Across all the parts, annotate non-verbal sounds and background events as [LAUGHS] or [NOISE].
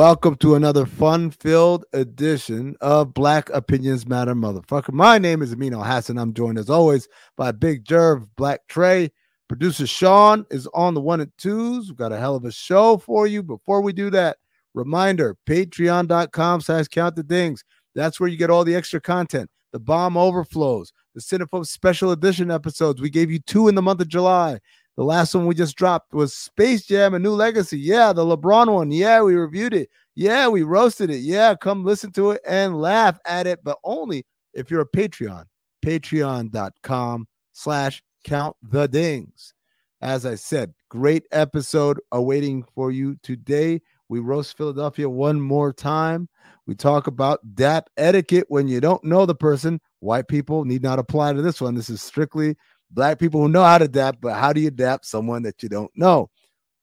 Welcome to another fun-filled edition of Black Opinions Matter, motherfucker. My name is Amin Hassan. I'm joined as always by Big Jerv, Black Trey. Producer Sean is on the one and twos. We've got a hell of a show for you. Before we do that, reminder: patreon.com slash count the dings. That's where you get all the extra content, the bomb overflows, the Cinephobe special edition episodes. We gave you two in the month of July. The last one we just dropped was Space Jam: A New Legacy. Yeah, the LeBron one. Yeah, we reviewed it. Yeah, we roasted it. Yeah, come listen to it and laugh at it, but only if you're a Patreon. Patreon.com slash count the dings. As I said, great episode awaiting for you today. We roast Philadelphia one more time. We talk about DAP etiquette when you don't know the person. White people need not apply to this one. This is strictly black people who know how to adapt, but how do you adapt someone that you don't know?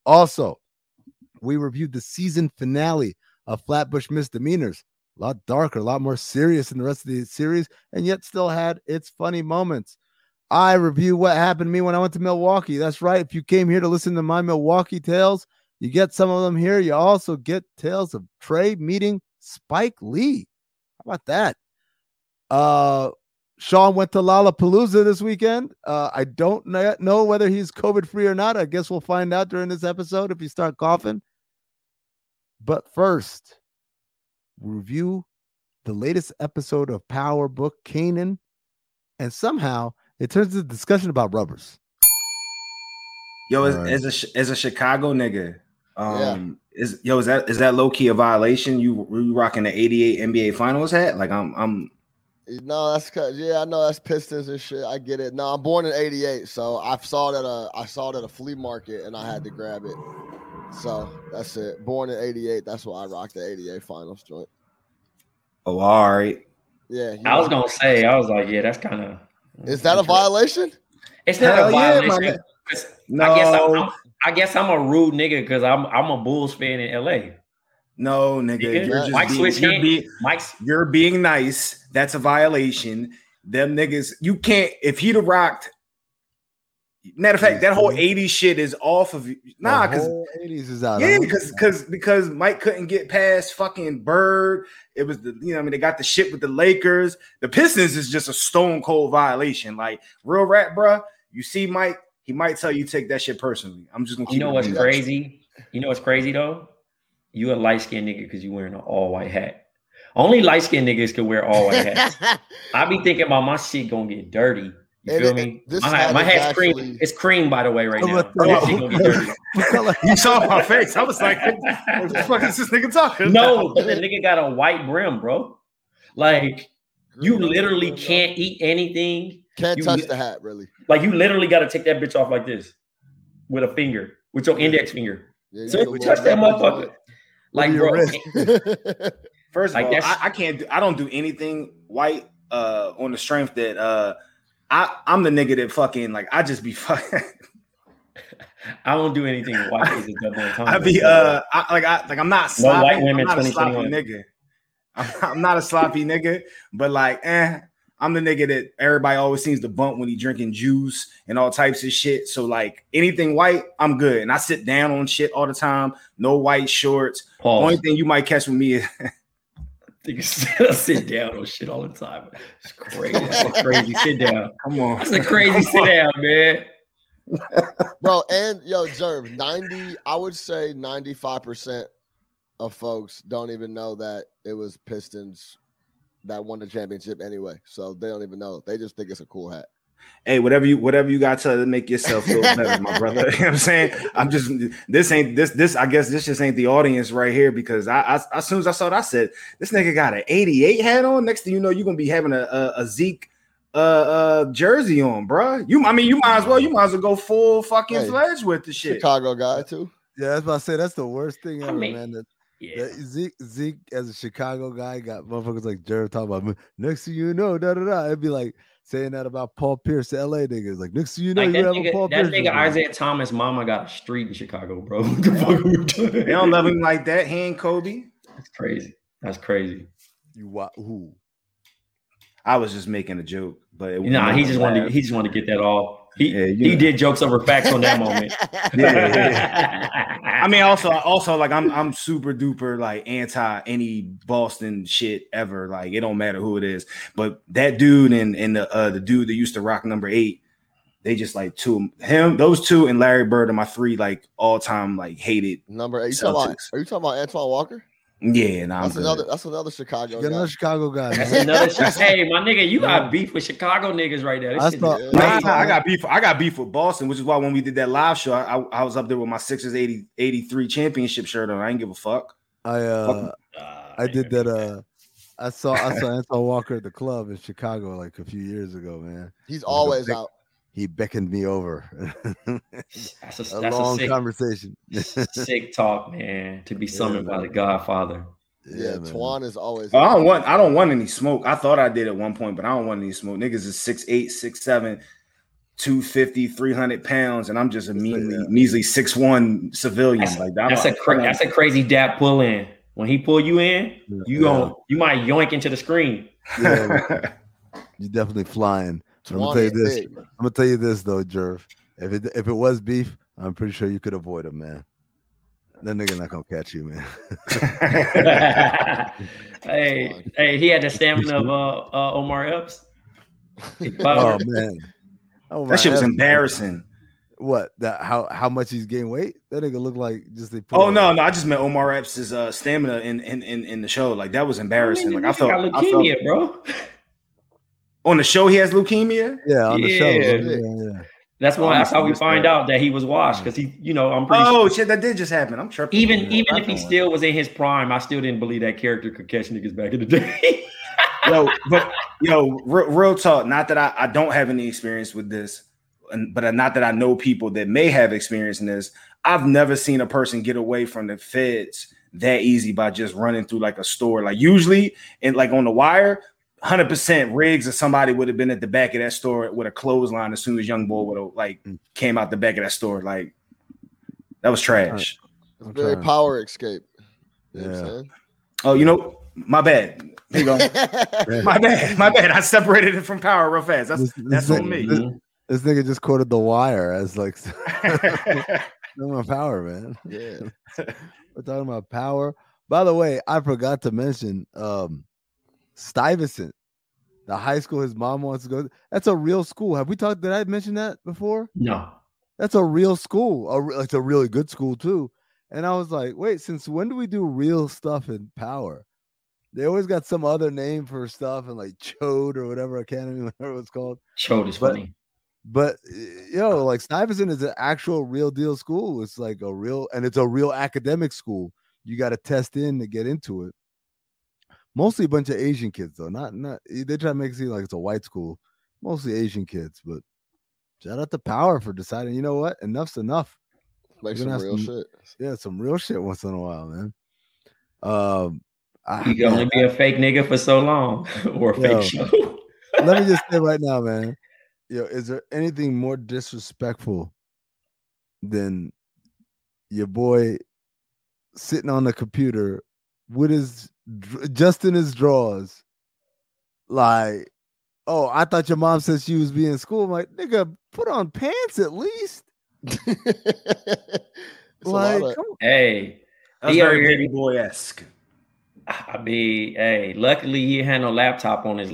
Also, we reviewed the season finale of Flatbush Misdemeanors. A lot darker, a lot more serious than the rest of the series, and yet still had its funny moments. I review what happened to me when I went to Milwaukee. That's right. If you came here to listen to my Milwaukee tales, you get some of them here. You also get tales of Trey meeting Spike Lee. How about that? Uh, Sean went to Lollapalooza this weekend. Uh, I don't know whether he's COVID free or not. I guess we'll find out during this episode if he start coughing. But first, review the latest episode of Power Book Kanan, and somehow it turns into a discussion about rubbers. Yo, as, right. as a as a Chicago nigga, um, yeah. is yo is that is that low key a violation? You you rocking the '88 NBA Finals hat? Like I'm I'm No, that's cause yeah, I know that's Pistons and shit. I get it. No, I'm born in '88, so I saw that uh I saw that a flea market and I had to grab it. So that's it. Born in '88. That's why I rocked the '88 finals joint. Oh, all right. Yeah, I was gonna say, I was like, yeah, that's kind of. Is that a violation? It's not Hell a violation. man. 'cause No, I guess I'm, I'm, I guess I'm a rude nigga because I'm I'm a Bulls fan in LA. No, nigga. Nigga, You're just Mike being, you're, being, Mike's you're being nice. That's a violation. Them niggas, you can't. If he'd have rocked. Matter of fact, that whole 80s shit is off of you. Nah, because whole 80s is out. Yeah, I'm because because because Mike couldn't get past fucking Bird. It was the you know I mean they got the shit with the Lakers. The Pistons is just a stone cold violation. Like real rap, bruh. You see Mike, he might tell you take that shit personally. I'm just gonna keep. You know what's crazy? You know what's crazy though? You a light skinned nigga because you wearing an all white hat. Only light skinned niggas can wear all white hats. [LAUGHS] I be thinking about my shit gonna get dirty. You And feel it- me? this my hat my is hat's cream. It's cream, by the way, right now. about to- shit gonna get dirty. [LAUGHS] you. You saw my face. I was like, what the fuck is this nigga talking? No, about? but the nigga got a white brim, bro. Like you literally can't eat anything. can't you touch li- the hat really. Like you literally got to take that bitch off like this with a finger, with your index finger. Yeah, you So if you touch that motherfucker, like your bro, wrist. [LAUGHS] First of Like, [LAUGHS] all, that's- I, I can't. Do, I don't do anything white uh on the strength that uh I I'm the nigga that fucking like I just be [LAUGHS] fucking. I don't do anything white as a double entendre. I be uh I, like I like I'm not No sloppy. white women I'm not a sloppy nigga. I'm, I'm not a sloppy nigga, but like eh, I'm the nigga that everybody always seems to bump when he drinking juice and all types of shit. So like anything white, I'm good. And I sit down on shit all the time. No white shorts. Pause. Only thing you might catch with me is [LAUGHS] Nigga sit down on shit all the time. It's crazy. That's crazy sit down. [LAUGHS] come on. It's a crazy sit down, man. [LAUGHS] Bro, and yo, Jerv, 90, I would say 95% of folks don't even know that it was Pistons that won the championship anyway. So they don't even know. They just think it's a cool hat. Hey, whatever you whatever you got to make yourself feel better, my [LAUGHS] brother. [LAUGHS] You know what I'm saying? I'm just this ain't this this I guess this just ain't the audience right here because I, I as soon as I saw it, I said this nigga got an 88 hat on. Next thing you know, you're gonna be having a a, a Zeke uh uh jersey on, bro. You I mean you might as well you might as well go full fucking Hey, fledged with the shit. Chicago guy, too. Yeah, that's what I say. That's the worst thing I ever, mean, man. That, Yeah. Zeke, Zeke, as a Chicago guy, got motherfuckers like Jared talking about next thing you know, da da da. It'd be like saying that about Paul Pierce, the LA niggas. Like next thing you know, Like you that have a nigga, Paul that Pierce. nigga jersey. Isiah Thomas, mama got a street in Chicago, bro. [LAUGHS] What the fuck are? They don't love him like that. He ain't Kobe. That's crazy. That's crazy. You what? who? I was just making a joke, but it Nah, he was just wanted to, he just wanted to get that off. He Yeah, he know. did jokes over facts on that [LAUGHS] moment. Yeah, [LAUGHS] I mean, also, also, like I'm, I'm super duper like anti any Boston shit ever. Like it don't matter who it is, but that dude and and the uh, the dude that used to rock number eight, they just like two him, those two, and Larry Bird are my three like all time like hated. Number eight. You about, Celtics. are you talking about Antoine Walker? Yeah, nah, That's good. another. That's another Chicago. You got guy. another Chicago guy. [LAUGHS] That's another. Hey, my nigga, you got beef with Chicago niggas right there. This I shit Nah, nah, I got beef. I got beef with Boston, which is why when we did that live show, I, I was up there with my Sixers 80, 83 championship shirt on. I didn't give a fuck. I uh, Ah, I did that. Uh, I saw I saw Antoine Walker at the club in Chicago like a few years ago, man. He's always out. He beckoned me over. [LAUGHS] That's a, a that's a long sick, conversation. [LAUGHS] sick talk, man. To be summoned by the Godfather. Yeah, man. Twan is always. I don't want. I don't want any smoke. I thought I did at one point, but I don't want any smoke. Niggas is 6'8", 6'7", 250, 300 pounds, and I'm just a measly, yeah. measly 6'1 civilian. That's, like that. that's a cra- that's a crazy dap pull in. When he pull you in, you Yeah. gon' you might yoink into the screen. Yeah, [LAUGHS] You're definitely flying. But I'm gonna tell you this. big. I'm gonna tell you this though, Jerv. If it if it was beef, I'm pretty sure you could avoid him, man. That nigga not gonna catch you, man. [LAUGHS] hey, hey, he had the stamina of uh, uh, Omar Epps. [LAUGHS] Oh man. Oh, that shit was my- embarrassing. What? That how how much he's gained weight? That nigga look like just they. put Oh no, no, I just meant Omar Epps' uh, stamina in, in in in the show. Like that was embarrassing. Like I felt, got I felt bro. On the show he has leukemia. Yeah, on the show. Yeah. Yeah, yeah. That's why. That's how we find out that he was washed because he, you know, I'm pretty. Oh, sure Oh shit, that did just happen. I'm tripping. even Yeah, even I if he still was in his prime, I still didn't believe that character could catch niggas back in the day. [LAUGHS] yo, but yo, real, real talk. Not that I, I don't have any experience with this, and, but not that I know people that may have experience in this. I've never seen a person get away from the feds that easy by just running through like a store. Like usually, and like on the wire, hundred percent Riggs or somebody would have been at the back of that store with a clothesline as soon as Young Boy would have like Mm. came out the back of that store. Like that was trash. It's very trying- power escape. You know Yeah. Oh, you know, my bad. There you go. [LAUGHS] my bad. My bad. I separated it from power real fast. That's This- this that's thing- on me. this- This nigga just quoted The Wire as like [LAUGHS] [LAUGHS] no more power, man. yeah. We're talking about power. By the way, I forgot to mention um Stuyvesant, the high school his mom wants to go. That's a real school. Have we talked? Did I mention that before? No. That's a real school. A, it's a really good school too. And I was like, wait, since when do we do real stuff in power? They always got some other name for stuff and like Chode or whatever academy, [LAUGHS] whatever it's called. Chode is But- funny. But y- yo, like Stuyvesant is an actual real deal school. It's like a real and it's a real academic school. You got to test in to get into it. Mostly a bunch of Asian kids though. Not not they try to make it seem like it's a white school. Mostly Asian kids, but shout out to Power for deciding, you know what? Enough's enough. Like We're some real some- shit. Yeah, some real shit once in a while, man. Um I- You can only be a fake nigga for so long, [LAUGHS] or a Yo. fake show. [LAUGHS] let me just [LAUGHS] say right now, man. Yo, is there anything more disrespectful than your boy sitting on the computer with his just in his drawers? Like, oh, I thought your mom said she was being in school. I'm like, nigga, put on pants at least. [LAUGHS] Like, of- come hey, That's He very over baby boy esque. I mean, hey, luckily he had no laptop on his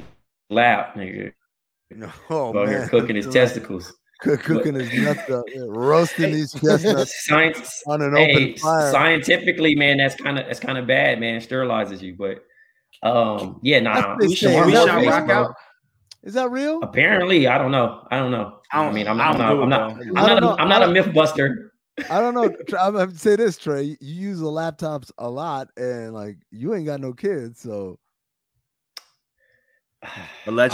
lap, nigga. No, [LAUGHS] Oh Out here man, cooking his [LAUGHS] testicles. Cook- cooking his nuts up, roasting these chestnuts [LAUGHS] Science, on an hey, open fire. scientifically, man, that's kind of that's kind of bad, man. Sterilizes you, but um, yeah, nah. That's what they we should We we shout rock out. Is that real? Apparently, I don't know. I don't know. I I, don't- mean, I'm I not. don't I'm not. I'm not. I I'm don't not, a, know. I'm not I a don't- myth buster. I don't know. [LAUGHS] I'm gonna say this, Trey. You use the laptops a lot, and like you ain't got no kids, so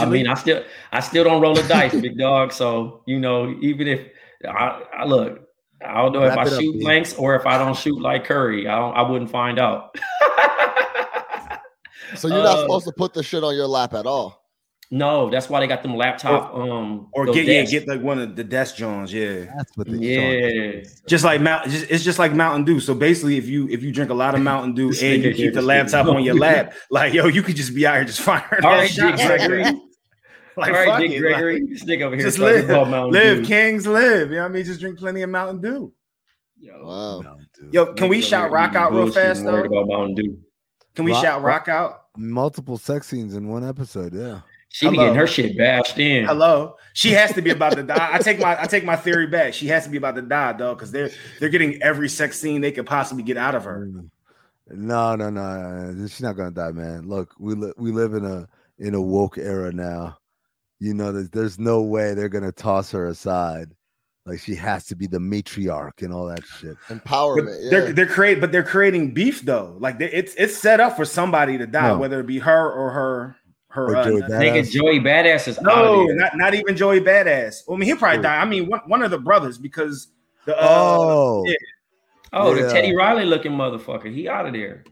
I mean, I still, I still don't roll the dice, big [LAUGHS] dog. So you know, even if I, I look, I don't know if I up, shoot B. blanks or if I don't shoot like Curry, I don't, I wouldn't find out. so you're not Uh, supposed to put the shit on your lap at all. No, that's why they got them laptop. Um, or those get yeah, get like one of the desk Johns, yeah. that's what they yeah. Just like Mount, just, it's just like Mountain Dew. So basically, if you if you drink a lot of [LAUGHS] Mountain Dew and you keep the laptop on your lap, like yo, you could just be out here just firing All off Dick shots Gregory. Like, All right, fuck Dick it, like, Gregory. this nigga over here just live, about live, Dew. kings live. You know what I mean? Just drink plenty of Mountain Dew. Yo, Wow. No, dude. Yo, can we shout rock out real fast though? about Mountain Dew. Can we Rock- shout rock out? multiple sex scenes in one episode? Yeah. She be getting her shit bashed in. Hello. She has to be about to die. I take my I take my [LAUGHS] theory back. She has to be about to die, though, because they're they're getting every sex scene they could possibly get out of her. Mm. No, no, no, no, no. She's not gonna die, man. Look, we li- we live in a in a woke era now. You know, there's there's no way they're gonna toss her aside. Like she has to be the matriarch and all that shit. But Empowerment. they're Yeah. they're create, but they're creating beef though. Like they, it's it's set up for somebody to die, No. whether it be her or her her. Or uh, Joey n- Nigga, Joey Badass is no, of there. not not even Joey Badass. Well, I mean, he'll probably Who? die. I mean, one, one of the brothers because the uh, oh, yeah. Oh, the Teddy Riley looking motherfucker. He out of there.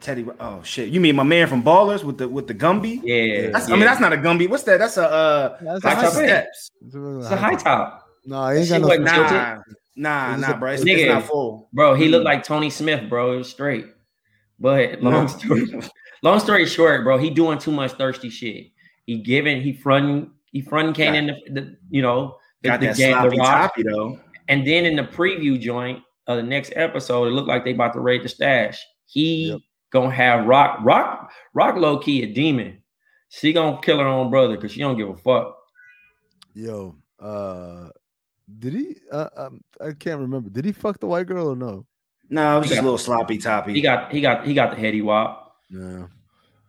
Teddy. Oh shit, you mean my man from Ballers with the with the Gumby? Yeah. That's, yeah. I mean, that's not a Gumby. What's that? That's a uh, That's High top a head. steps. It's a, It's a high top. No, he ain't got no. wasn't Nah, nah, nah, bro. It's, Nigga. it's not full. Bro, he looked like Tony Smith, bro. It was straight. But long story, long story short, bro, he doing too much thirsty shit. He giving, he fronting, he fronting Kane in the, the you know, the, Got the that game, the rock. toppy though. And then in the preview joint of the next episode, it looked like they about to raid the stash. He Yep. gonna have Rock, Rock, Rock low key a demon. She gonna kill her own brother because she don't give a fuck. Yo, uh, did he? Uh, um, I can't remember. Did he fuck the white girl or no? No, it was He just a little sloppy toppy. He got he got he got the heady wop. Yeah.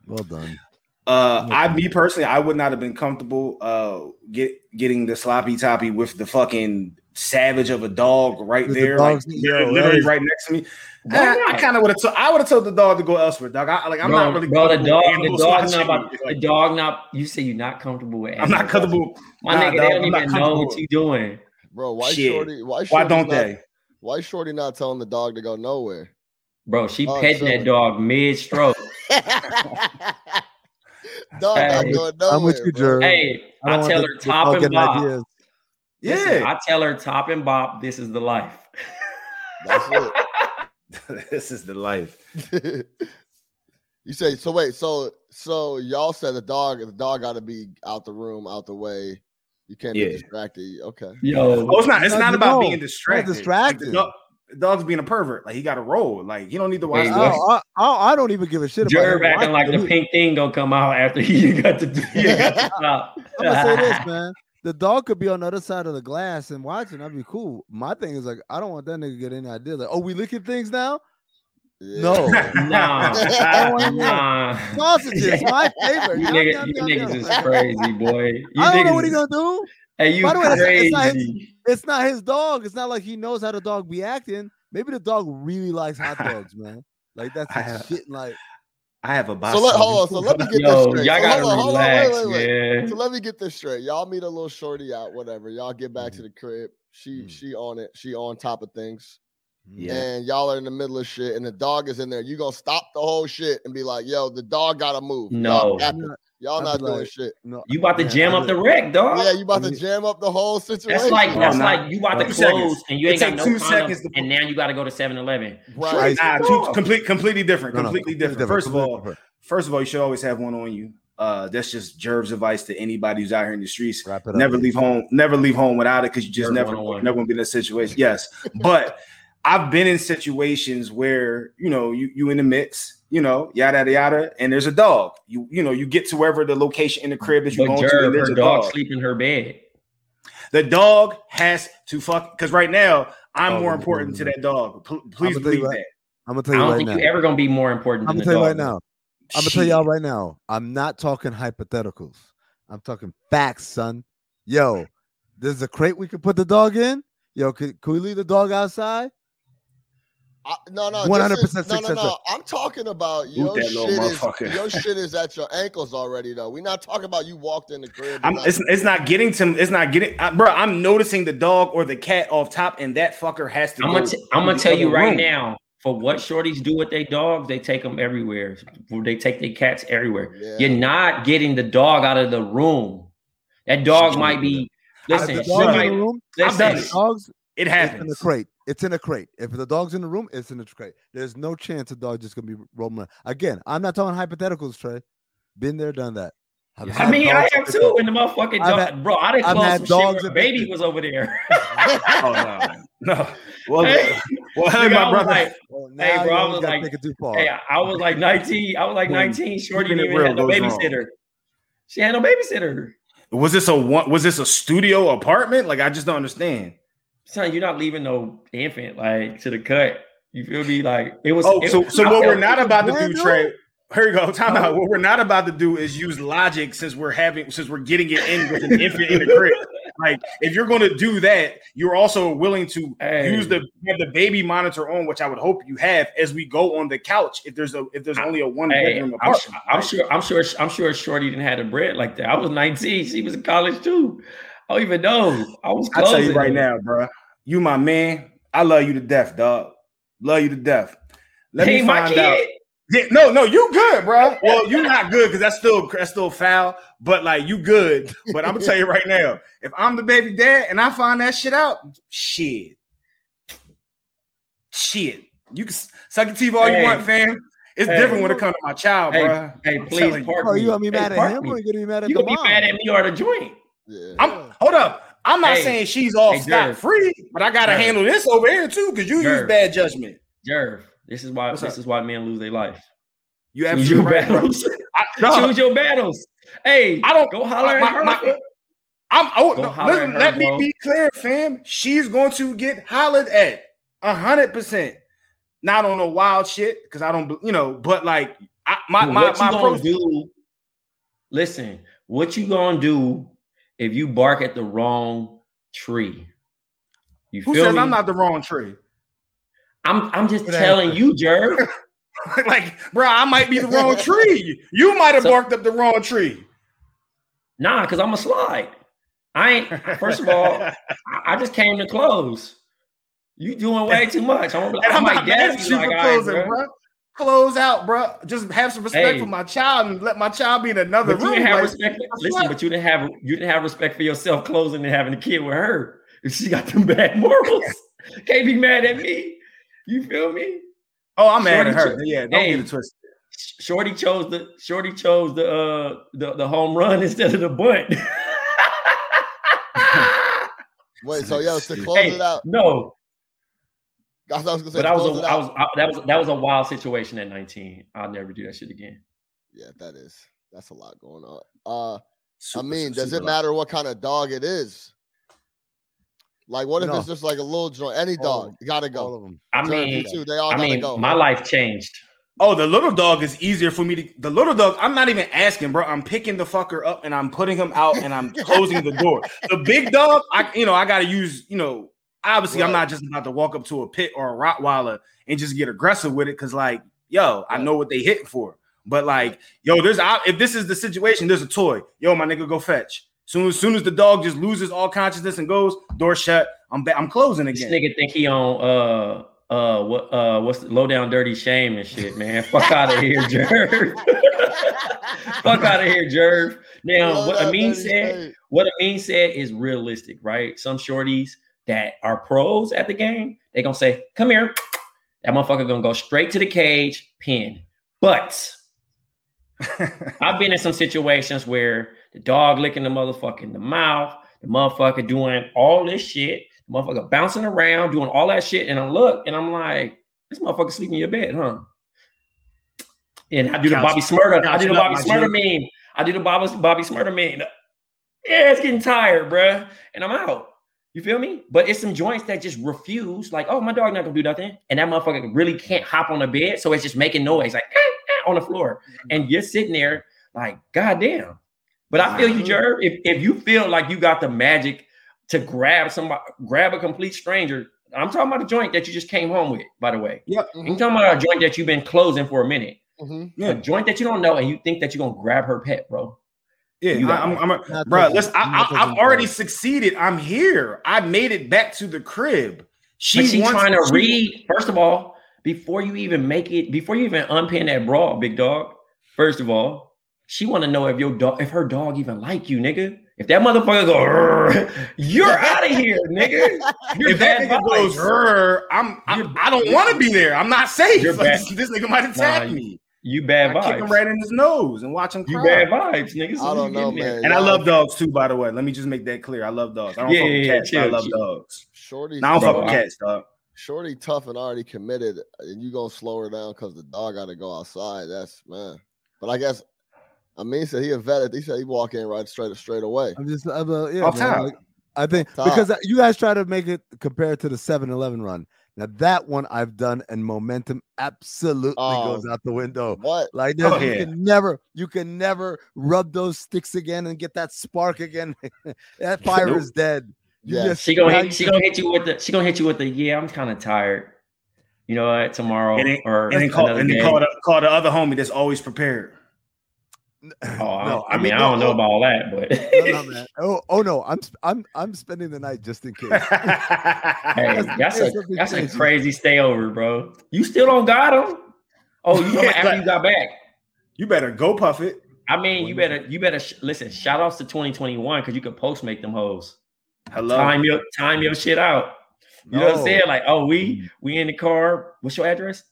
Well done. Uh, I, me personally, I would not have been comfortable uh get getting the sloppy toppy with the fucking savage of a dog right The there, like dog's- yo, literally that is- right next to me. I. I kind of would have. Told, I would have told the dog to go elsewhere, dog. I, like I'm bro, not really. bro, the dog, with the dog not about me. the dog not. You say you're not comfortable with. I'm not comfortable. My Nah, nigga, dog, they don't I'm even know what comfortable. you doing. Bro, why Shit. shorty? Why, shorty Why shorty don't not, they? Why shorty not telling the dog to go nowhere? Bro, she Oh, petting that dog mid stroke. [LAUGHS] dog Hey. not going nowhere. I'm with you, bro. Jerv. hey, I I, tell her the top dog and getting bop. ideas. Listen, Yeah, I tell her top and bop. This is the life. [LAUGHS] That's it. [LAUGHS] this is the life. you say so. Wait, so so y'all said the dog, the dog got to be out the room, out the way. You can't Yeah. be distracted. Okay. Yo, Oh, it's not. It's No, not no, about no. being Not distracted. Like, distracted. the, dog, the dog's being a pervert. Like he got a roll. Like you don't need to watch. Hey, the what? I, I, I don't even give a shit about Jerv him acting like the pink thing gonna come out after [LAUGHS] you got to do. You got to stop. I'm gonna say this, man. The dog could be on the other side of the glass and watching. That'd be cool. My thing is like, I don't want that nigga to get any idea. Like, oh, we licking things now? Yeah. No. [LAUGHS] Nah, [LAUGHS] don't. Sausages, my favorite. You, nigga, you yum, niggas is crazy, boy. You I don't know what he is- gonna do. Hey, you By the way, that's- it's not his- It's not his dog. It's not like he knows how the dog be acting. Maybe the dog really likes hot [LAUGHS] dogs, man. Like that's I his have- shit. Like I have a box. So let hold on. So let me [LAUGHS] get Yo, this y'all. So gotta hold on, hold on, relax, wait, wait, wait. man. So let me get this straight. Y'all meet a little shorty out, whatever. Y'all get back Mm-hmm. to the crib. She Mhm. she on it. She on top of things. Yeah. And y'all are in the middle of shit, and the dog is in there. You gonna stop the whole shit and be like, "Yo, the dog gotta move." No. y'all. I'm y'all not be doing shit. no, You about to jam up the wreck, dog. Yeah, you about to jam up the whole situation. That's like that's nah. like you about to Two close seconds. and you ain't got no two condom, seconds to- and now you got to go to 7-Eleven. right. Nah, two, complete, completely different. No, no, completely different. completely First of all, different. first of all, you should always have one on you. Uh, that's just Jerv's advice to anybody who's out here in the streets. Up, Never leave home. Never leave home without it because you just Jerv never 101. never gonna be in a situation. Yes, but [LAUGHS] I've been in situations where you know you you in the mix, you know, yada yada yada, and there's a dog. You you know you get to wherever the location in the crib that you But going to, and there's her a dog dog. sleep in her bed. The dog has to fuck because right now I'm Oh, more important to that dog. Pl- please I'ma tell you believe what. that. I'm gonna tell you. I don't right think now. you ever gonna be more important I'm gonna the tell you right now. I'm gonna tell y'all Shit. right now. I'm not talking hypotheticals. I'm talking facts, son. Yo, there's a crate we could put the dog in. Yo, can, can we leave the dog outside? I, no, no, 100% this No, no, no. I'm talking about your that shit. Is, your shit is at your ankles already, though. We're not talking about you walked in the crib. I'm, it's, it's not getting to it's not getting I, bro i'm noticing the dog or the cat off top and that fucker has to I'm gonna, t- I'm gonna tell you other right room. now. For what shorties do with their dogs, they take them everywhere. They take their cats everywhere. Yeah. You're not getting the dog out of the room. That dog might be. If Listen, the she dog's in might- the room, I've done listen, dogs it it's in happens a crate. It's in a crate. If the dog's in the room, it's in the crate. There's no chance the dog just gonna be roaming. around. Again, I'm not talking hypotheticals, Trey. Been there, done that. I've I mean, I dogs have in the too. crate. And the motherfucking I've dog, had- bro. I didn't I've close had some dogs shit. in Where baby was over there. [LAUGHS] oh no no [LAUGHS] well, Hey, well nigga, my brother like, Well, Hey, now bro, I was gotta like- take it too far. hey, I was like 19. I was like 19. Shorty keeping it didn't even have no real goes wrong. babysitter. She had no babysitter. was this a one was this a studio apartment like i just don't understand Son, you're not leaving no infant like to the cut. You feel me? Like it was. oh it- so so what we're not about to do trey here you go [LAUGHS] time Oh. out what we're not about to do is use logic since we're having since we're getting it in with an infant in the crib [LAUGHS] like if you're going to do that you're also willing to Hey. use the have the baby monitor on which i would hope you have as we go on the couch if there's a if there's only a one Hey, bedroom I'm, apartment I'm sure. I'm sure. I'm sure. Shorty didn't have a bread like that. I was 19. She was in college too. I don't even know. I was. i tell you right now bro you my man i love you to death dog love you to death let Hey, me my find kid. out yeah, no, no, you good, bro. [LAUGHS] Well, you not good because that's still that's still foul. But like you good. But I'm gonna tell you right now, if I'm the baby dad and I find that shit out, shit, shit, you can suck your teeth all Hey. you want, fam. It's Hey. different when it comes to my child, Hey, bro. hey, I'm please telling you. park Oh, you gonna be Hey, mad at him me. or you gonna be mad at You the gonna be mad at me or the joint? Yeah. I'm hold up. I'm not Hey. saying she's off Hey, scot Jerv. free, but I gotta Jerv. handle this over here too because you use bad judgment. Jerv, this is why. What's this up? is why men lose their life. You Choose absolutely your right, battles. [LAUGHS] I, no, Choose your battles. Hey, I don't- go holler my- at her. my- I'm oh, no, listen, her, let me be clear, fam. She's going to get hollered at a hundred percent. Not on no wild shit, because I don't, you know, but like I, my my what you my gonna approach. do? Listen, what you gonna do if you bark at the wrong tree? You Who feel says me? I'm not the wrong tree? I'm I'm just Good telling answer. you, Jerv. [LAUGHS] like, bro, I might be the wrong [LAUGHS] tree. You might have So- barked up the wrong tree. Nah, because I'm a slide. I ain't. First of all, I, I just came to close. You doing way [LAUGHS] too much. I'm, and I I'm might not dab mad you you like, for all right, closing, bro. bro. Close out, bro. Just have some respect Hey. for my child and let my child be in another But you room. didn't have like, respect. Listen, but you didn't have you didn't have respect for yourself closing and having a kid with her. If she got them bad morals, [LAUGHS] can't be mad at me. You feel me? oh, I'm mad at her. cho- Yeah, don't Hey. get it twisted. Shorty chose the Shorty chose the uh the, the home run [LAUGHS] instead of the bunt. [LAUGHS] Wait, so yo, to close hey, it out, no, I was gonna say, but I was close a, it I out. was I, that was that was a wild situation at 19. I'll never do that shit again. Yeah, that is. That's a lot going on. Uh, I Super- mean, does super it matter what kind of dog it is? Like, what if No. it's just like a little joint? Any All dog, of gotta All go. of them. I Jerv, you mean, too, they all I gotta mean, go. my life changed. Oh, the little dog is easier for me to. The little dog, I'm not even asking, bro. I'm picking the fucker up and I'm putting him out and I'm [LAUGHS] closing the door. The big dog, I you know, I gotta use, you know, obviously I'm not just about to walk up to a pit or a Rottweiler and just get aggressive with it because, like, yo, I know what they hit for. But like, yo, there's I- if this is the situation, there's a toy. Yo, my nigga, go fetch. Soon as soon as the dog just loses all consciousness and goes, door shut. I'm ba- I'm closing This again. nigga think he on uh uh what uh what's the low down dirty shame and shit, man. Fuck out of [LAUGHS] here, Jerv. Fuck out of here, Jerv. Now, Love what that Amin said, shade. what Amin said is realistic, right? Some shorties that are pros at the game, they gonna say, "Come here." That motherfucker gonna go straight to the cage, pin. But [LAUGHS] I've been in some situations where the dog licking the motherfucker in the mouth, the motherfucker doing all this shit, the motherfucker bouncing around, doing all that shit, and I look and I'm like, this motherfucker sleeping in your bed, huh? And I do the Bobby Shmurda. I do the Bobby my Shmurda meme. I do the Bobby Bobby Shmurda meme. Yeah, it's getting tired, bruh. And I'm out. You feel me? But it's some joints that just refuse, like, oh, my dog not gonna do nothing. And that motherfucker really can't hop on the bed. So it's just making noise, like "Eh, eh," on the floor. And you're sitting there like, goddamn. But I feel you, Jerv. If, if you feel like you got the magic to grab somebody, grab a complete stranger. I'm talking about a joint that you just came home with, by the way. Yep. I'm talking about a joint that you've been closing for a minute. Mhm. A joint that you don't know, and you think that you're gonna grab her pet, bro. Yeah, I, am I'm, a, Not bro. Listen, I, not I, I've already succeeded. I'm here. I made it back to the crib. She she's trying to read. First of all, before you even make it, before you even unpin that bra, big dog. First of all, she want to know if your dog, if her dog even like you, nigga. If that motherfucker go, [LAUGHS] you're out of here, nigga. [LAUGHS] If that nigga goes, I'm, I'm I don't want to be there. I'm not safe. Like, [LAUGHS] this nigga might attack Nah, me. You bad I kick him right in his nose and watch him Cry. You bad vibes, nigga. So I don't you know, man. And I love dogs too, by the way. Let me just make that clear. I love dogs. I don't Yeah, fuck with yeah, cats. but I love chill. dogs. Shorty, Now I don't fuck with cats, dog. Shorty tough and already committed, and you gonna slow her down because the dog got to go outside. That's man. But I guess I mean said he a vet. He said he walk in right straight straight away. I'm just, I'm, uh, yeah, Off man, top. like, I think Top. because you guys try to make it compared to the 7-Eleven run. Now that one I've done, and momentum absolutely Oh. goes out the window. What? Like oh, there's, Oh, you yeah. can never, you can never rub those sticks again and get that spark again. [LAUGHS] that fire Nope. is dead. Yeah. just- She gonna hit, you she gonna hit you with the she gonna hit you with the yeah. I'm kind of tired. You know what? Tomorrow And then, or and then call and then call the, call the other homie that's always prepared. Oh, I, No, I I mean, mean, I don't oh, know oh, about all that, but No, no. [LAUGHS] Oh, oh no, I'm I'm I'm spending the night just in case. hey, [LAUGHS] That's- that's that's a a a crazy. crazy stayover, bro. You still don't got him? Oh, you Yeah, [LAUGHS] after you got back. you better go puff it. I mean, you better you better sh- listen. Shout outs to 2021 because you can post make them hoes. Hello. Time your time your shit out. You know what I'm saying? Like, oh, we mm. we in the car. What's your address?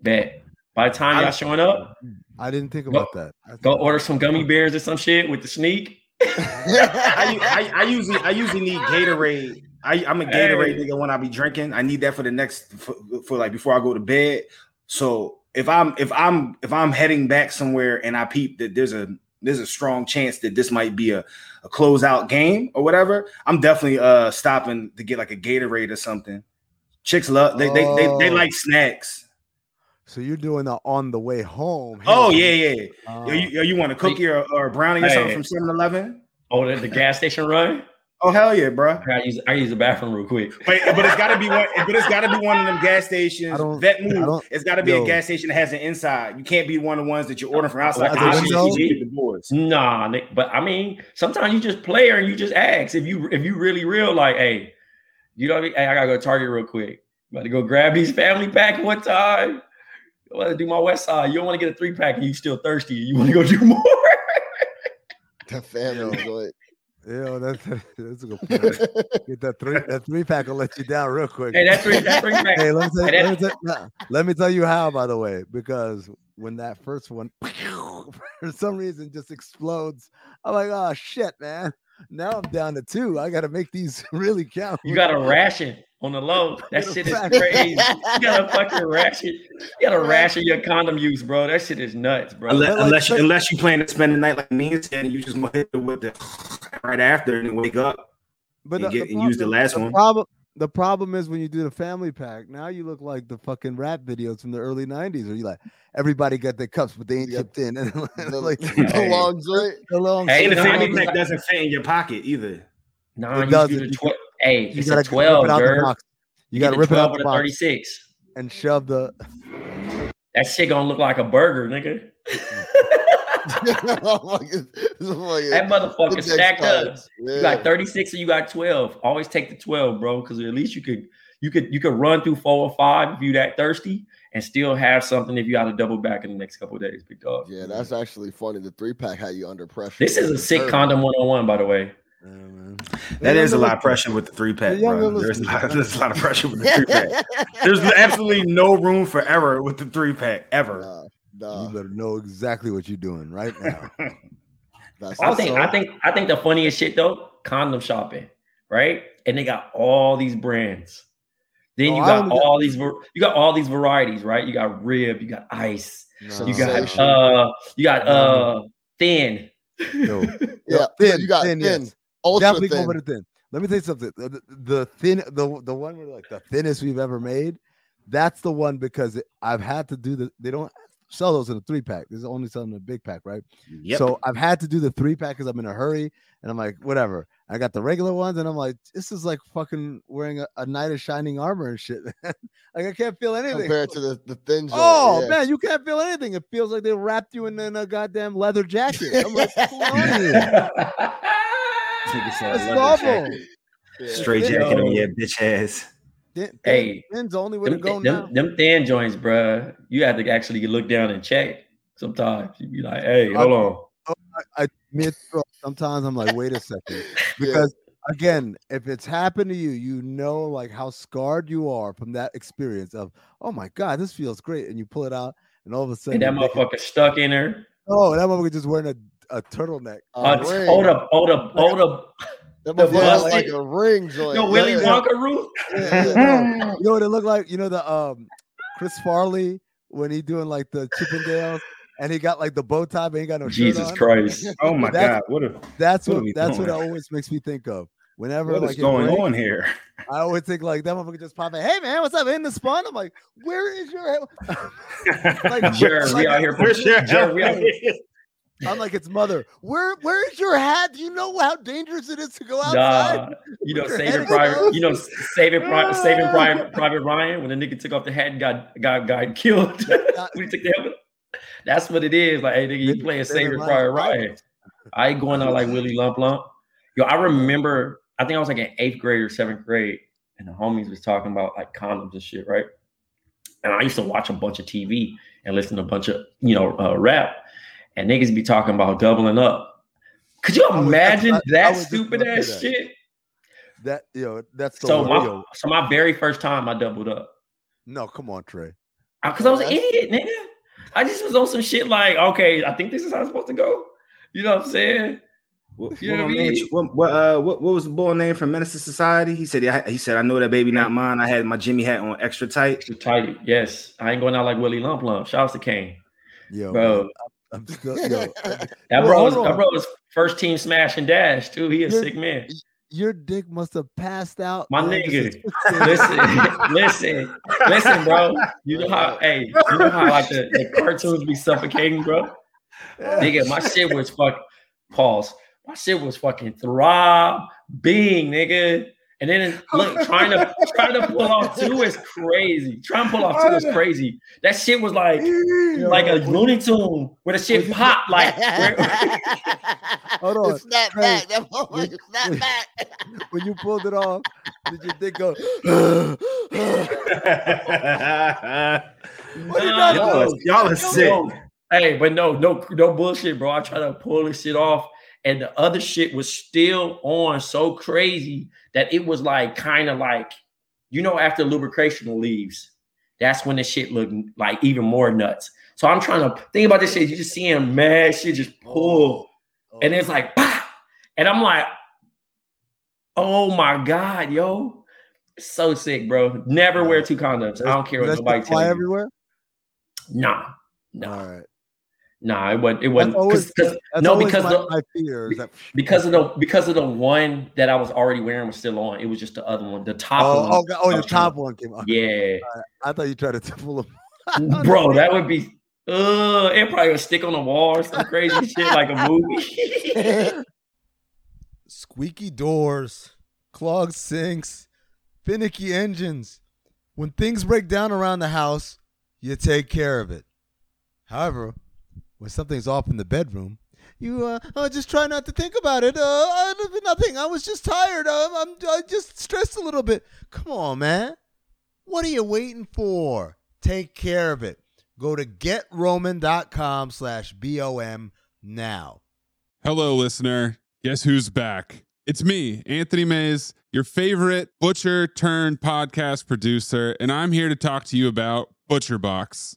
Bet. By the time I- y'all showing up, I didn't think Go- about that. I go think- order some gummy bears or some shit with the sneak. [LAUGHS] I, I, I usually I usually need Gatorade. I, I'm a Gatorade Hey. nigga when I be drinking. I need that for the next for, for like before I go to bed. So if I'm if I'm if I'm heading back somewhere and I peep that there's a there's a strong chance that this might be a, a closeout game or whatever, I'm definitely uh stopping to get like a Gatorade or something. Chicks love they they they, they Oh. like snacks. So you're doing the on the way home. Oh Hey, yeah, yeah. uh, Yo, you, you want a cookie or, or a brownie or something from 7-Eleven? Oh, the, the gas station run. Oh hell yeah, bro. I use I use the bathroom real quick. But, but it's got to be one. But it's got to be one of them gas stations. don't- Vet I move. It's got to be yo. a gas station that has an inside. You can't be one of the ones that you're ordering from outside. Like because a you window? the doors. Nah, but I mean, sometimes you just play her and you just ask if you if you really real like, hey, you know what I mean? Hey, I gotta go to Target real quick. About to go grab these family pack one time. I want to do my West Side. You don't want to get a three pack and you still thirsty. You want to go do more. The family joint. Yeah, that's that's a good point. Get that three that three pack will let you down real quick. hey, that three that three pack. Hey, let me, tell, Hey, let, me tell, nah, let me tell you how, by the way, because when that first one [LAUGHS] for some reason just explodes, I'm like, oh shit, man. Now I'm down to two. I got to make these [LAUGHS] really count. You got a ration on the low. [LAUGHS] That shit is crazy. You got a [LAUGHS] fucking ration. You got a ration your condom use, bro. That shit is nuts, bro. Unless, like, unless, you, unless you plan to spend the night like me and said, you just gonna hit it with the [LAUGHS] right after and wake up. but and the, get- the and use the last the one. Problem, the problem is when you do the family pack. Now you look like the fucking rap videos from the early '90s, where you like everybody got their cups, but they ain't Yep. chipped in, and The, like the long joint. the long. Hey, And the family pack doesn't fit in your pocket either. Nah, It you doesn't. do the You twelve. Hey, you gotta a twelve, rip it out the box. You, got to rip it out the box thirty-six. and shove the. That shit gonna look like a burger, nigga. [LAUGHS] Oh my God. This is fucking that motherfucker stacked up. cards. You got 36 and you got 12. Always take the 12, bro, because at least you could you could you could run through four or five if you that thirsty and still have something if you got to double back in the next couple of days, big dog. Yeah, that's actually funny. The three pack had you under pressure. This is a sick condom 101, by the way. Yeah. That is a lot of pressure with the three pack, bro. There's a, lot, there's a lot of pressure with the three pack. [LAUGHS] There's absolutely no room for error with the three pack ever. Nah, You better know exactly what you're doing right now. [LAUGHS] I the think I think I think the funniest shit though, condom shopping, right? And they got all these brands. Then Oh, you got only got- all these you got all these varieties, right? You got rib, you got ice, Nah. you got uh you got uh thin. [LAUGHS] Yo, Yeah, thin, you got thin, thin, yes. Ultra definitely go thin. for the thin. Let me tell you something. The, the- the thin, the the one where like the thinnest we've ever made. That's the one because it, I've had to do the. They don't sell those in a three pack. This is only selling in a big pack, right? Yep. So I've had to do the three pack because I'm in a hurry, and I'm like, whatever. I got the regular ones, and I'm like, this is like fucking wearing a, a knight of shining armor and shit. [LAUGHS] like I can't feel anything. compared to the, the thin joint. Oh yeah. man, you can't feel anything. It feels like they wrapped you in, in a goddamn leather jacket. I'm like, [LAUGHS] [LAUGHS] It's leather awful. jacket. Yeah. Straight Yo. jacket on your bitch ass. Thin, thin, Hey, thin's the only way to them, go them, now. them thin joints, bruh. You have to actually look down and check. Sometimes you be like, "Hey, hold on." I admit, bro, sometimes I'm like, wait a second, [LAUGHS] because again, if it's happened to you, you know like how scarred you are from that experience of, oh my god, this feels great, and you pull it out, and all of a sudden, And that motherfucker stuck in her. oh, that motherfucker just wearing a, a turtleneck. A ring. hold up, hold up, hold up. That the motherfucker look like a ring joint. Yo, Willy Yeah. Wonka roof. Yeah, yeah, no. [LAUGHS] You know what it looked like? You know the um Chris Farley when he doing like the Chippendales, and he got like the bow tie, but he ain't got no shirt Jesus on. Christ. [LAUGHS] Oh my That's- god, what a, That's What what we that's what it always makes me think of. Whenever what like is going breaks, on here? I always think like that motherfucker just pop in. Hey man, what's up? In the spawn? I'm like, where is your? head?" [LAUGHS] Like, Jared, we out here. Where's your Jared, we out here. I'm like, it's mother. Where where is your hat? Do you know how dangerous it is to go outside? Nah, you know, saving private. You know, saving private, [LAUGHS] saving private, private Ryan when the nigga took off the hat and got got got [LAUGHS] killed [LAUGHS] he took the helmet. That's what it is. Like, hey, nigga, you playing Saving private Ryan. I ain't going out like Willie Lump Lump. Yo, I remember. I think I was like in eighth grade or seventh grade, and the homies was talking about like condoms and shit, right? And I used to watch a bunch of TV and listen to a bunch of you know uh, rap, and niggas be talking about doubling up. Could you imagine I- I that was just stupid ass that. shit? That yo, that's the So my yo, so my very first time I doubled up no, come on, Trey. because I was an idiot, nigga. I just was on some shit like, okay, I think this is how it's supposed to go. You know what I'm saying? What, You what, know what I mean? what, what, uh, what, what was the boy name from Menace to Society? He said, yeah, he said, I know that baby not mine. I had my Jimmy hat on extra tight. Too tight. Yes, I ain't going out like Willie Lump Lump. Shout out to Kane, Yo, bro. man, I'm still yo. [LAUGHS] That bro, was, that bro was first team smash and dash too. He a You're- sick man. Your dick must have passed out. My nigga, asphyxiated. listen, [LAUGHS] listen, listen, bro. You know how, hey, you know how like the, [LAUGHS] the cartoons be suffocating, bro. Nigga, my shit was fuck. Pause. My shit was fucking throb, being nigga. And then look, trying to trying to pull off two is crazy. Trying to pull off two is crazy. That shit was like like a Looney Tune where the shit popped [LAUGHS] like. Hold on. Snap Trey, back. That motherfucker when- snap when- back. [LAUGHS] when you pulled it off, did your dick go? [LAUGHS] What did I y'all, are, y'all are sick. Hey, but no, no, no bullshit, bro. I tried to pull this shit off, and the other shit was still on so crazy that it was like kind of like, you know, after lubrication leaves, that's when the shit looked like even more nuts. So I'm trying to think about this shit. You just seeing mad shit just oh. pull, oh. and it's like, bah! and I'm like, oh my god, yo, so sick, bro. Never wear two condoms. I don't care what nobody fly tells you. everywhere. Nah, nah. All right. Nah, it wasn't. It wasn't. always, 'cause- 'cause- no, because my, the, my fear that. because of the because of the one that I was already wearing was still on. It was just the other one, the top Oh, one. oh, oh, the top one came out. Yeah, I thought you tried to pull them. [LAUGHS] bro, that would be. Uh, it probably would stick on the wall or some crazy [LAUGHS] shit like a movie. [LAUGHS] Squeaky doors, clogged sinks, finicky engines. When things break down around the house, you take care of it. However, when something's off in the bedroom, you uh, oh, just try not to think about it. Uh, nothing. I was just tired. Uh, I'm I just stressed a little bit. Come on, man. What are you waiting for? Take care of it. Go to getroman.com slash BOM now. Hello, listener. Guess who's back? It's me, Anthony Mays, your favorite butcher turned podcast producer, and I'm here to talk to you about ButcherBox.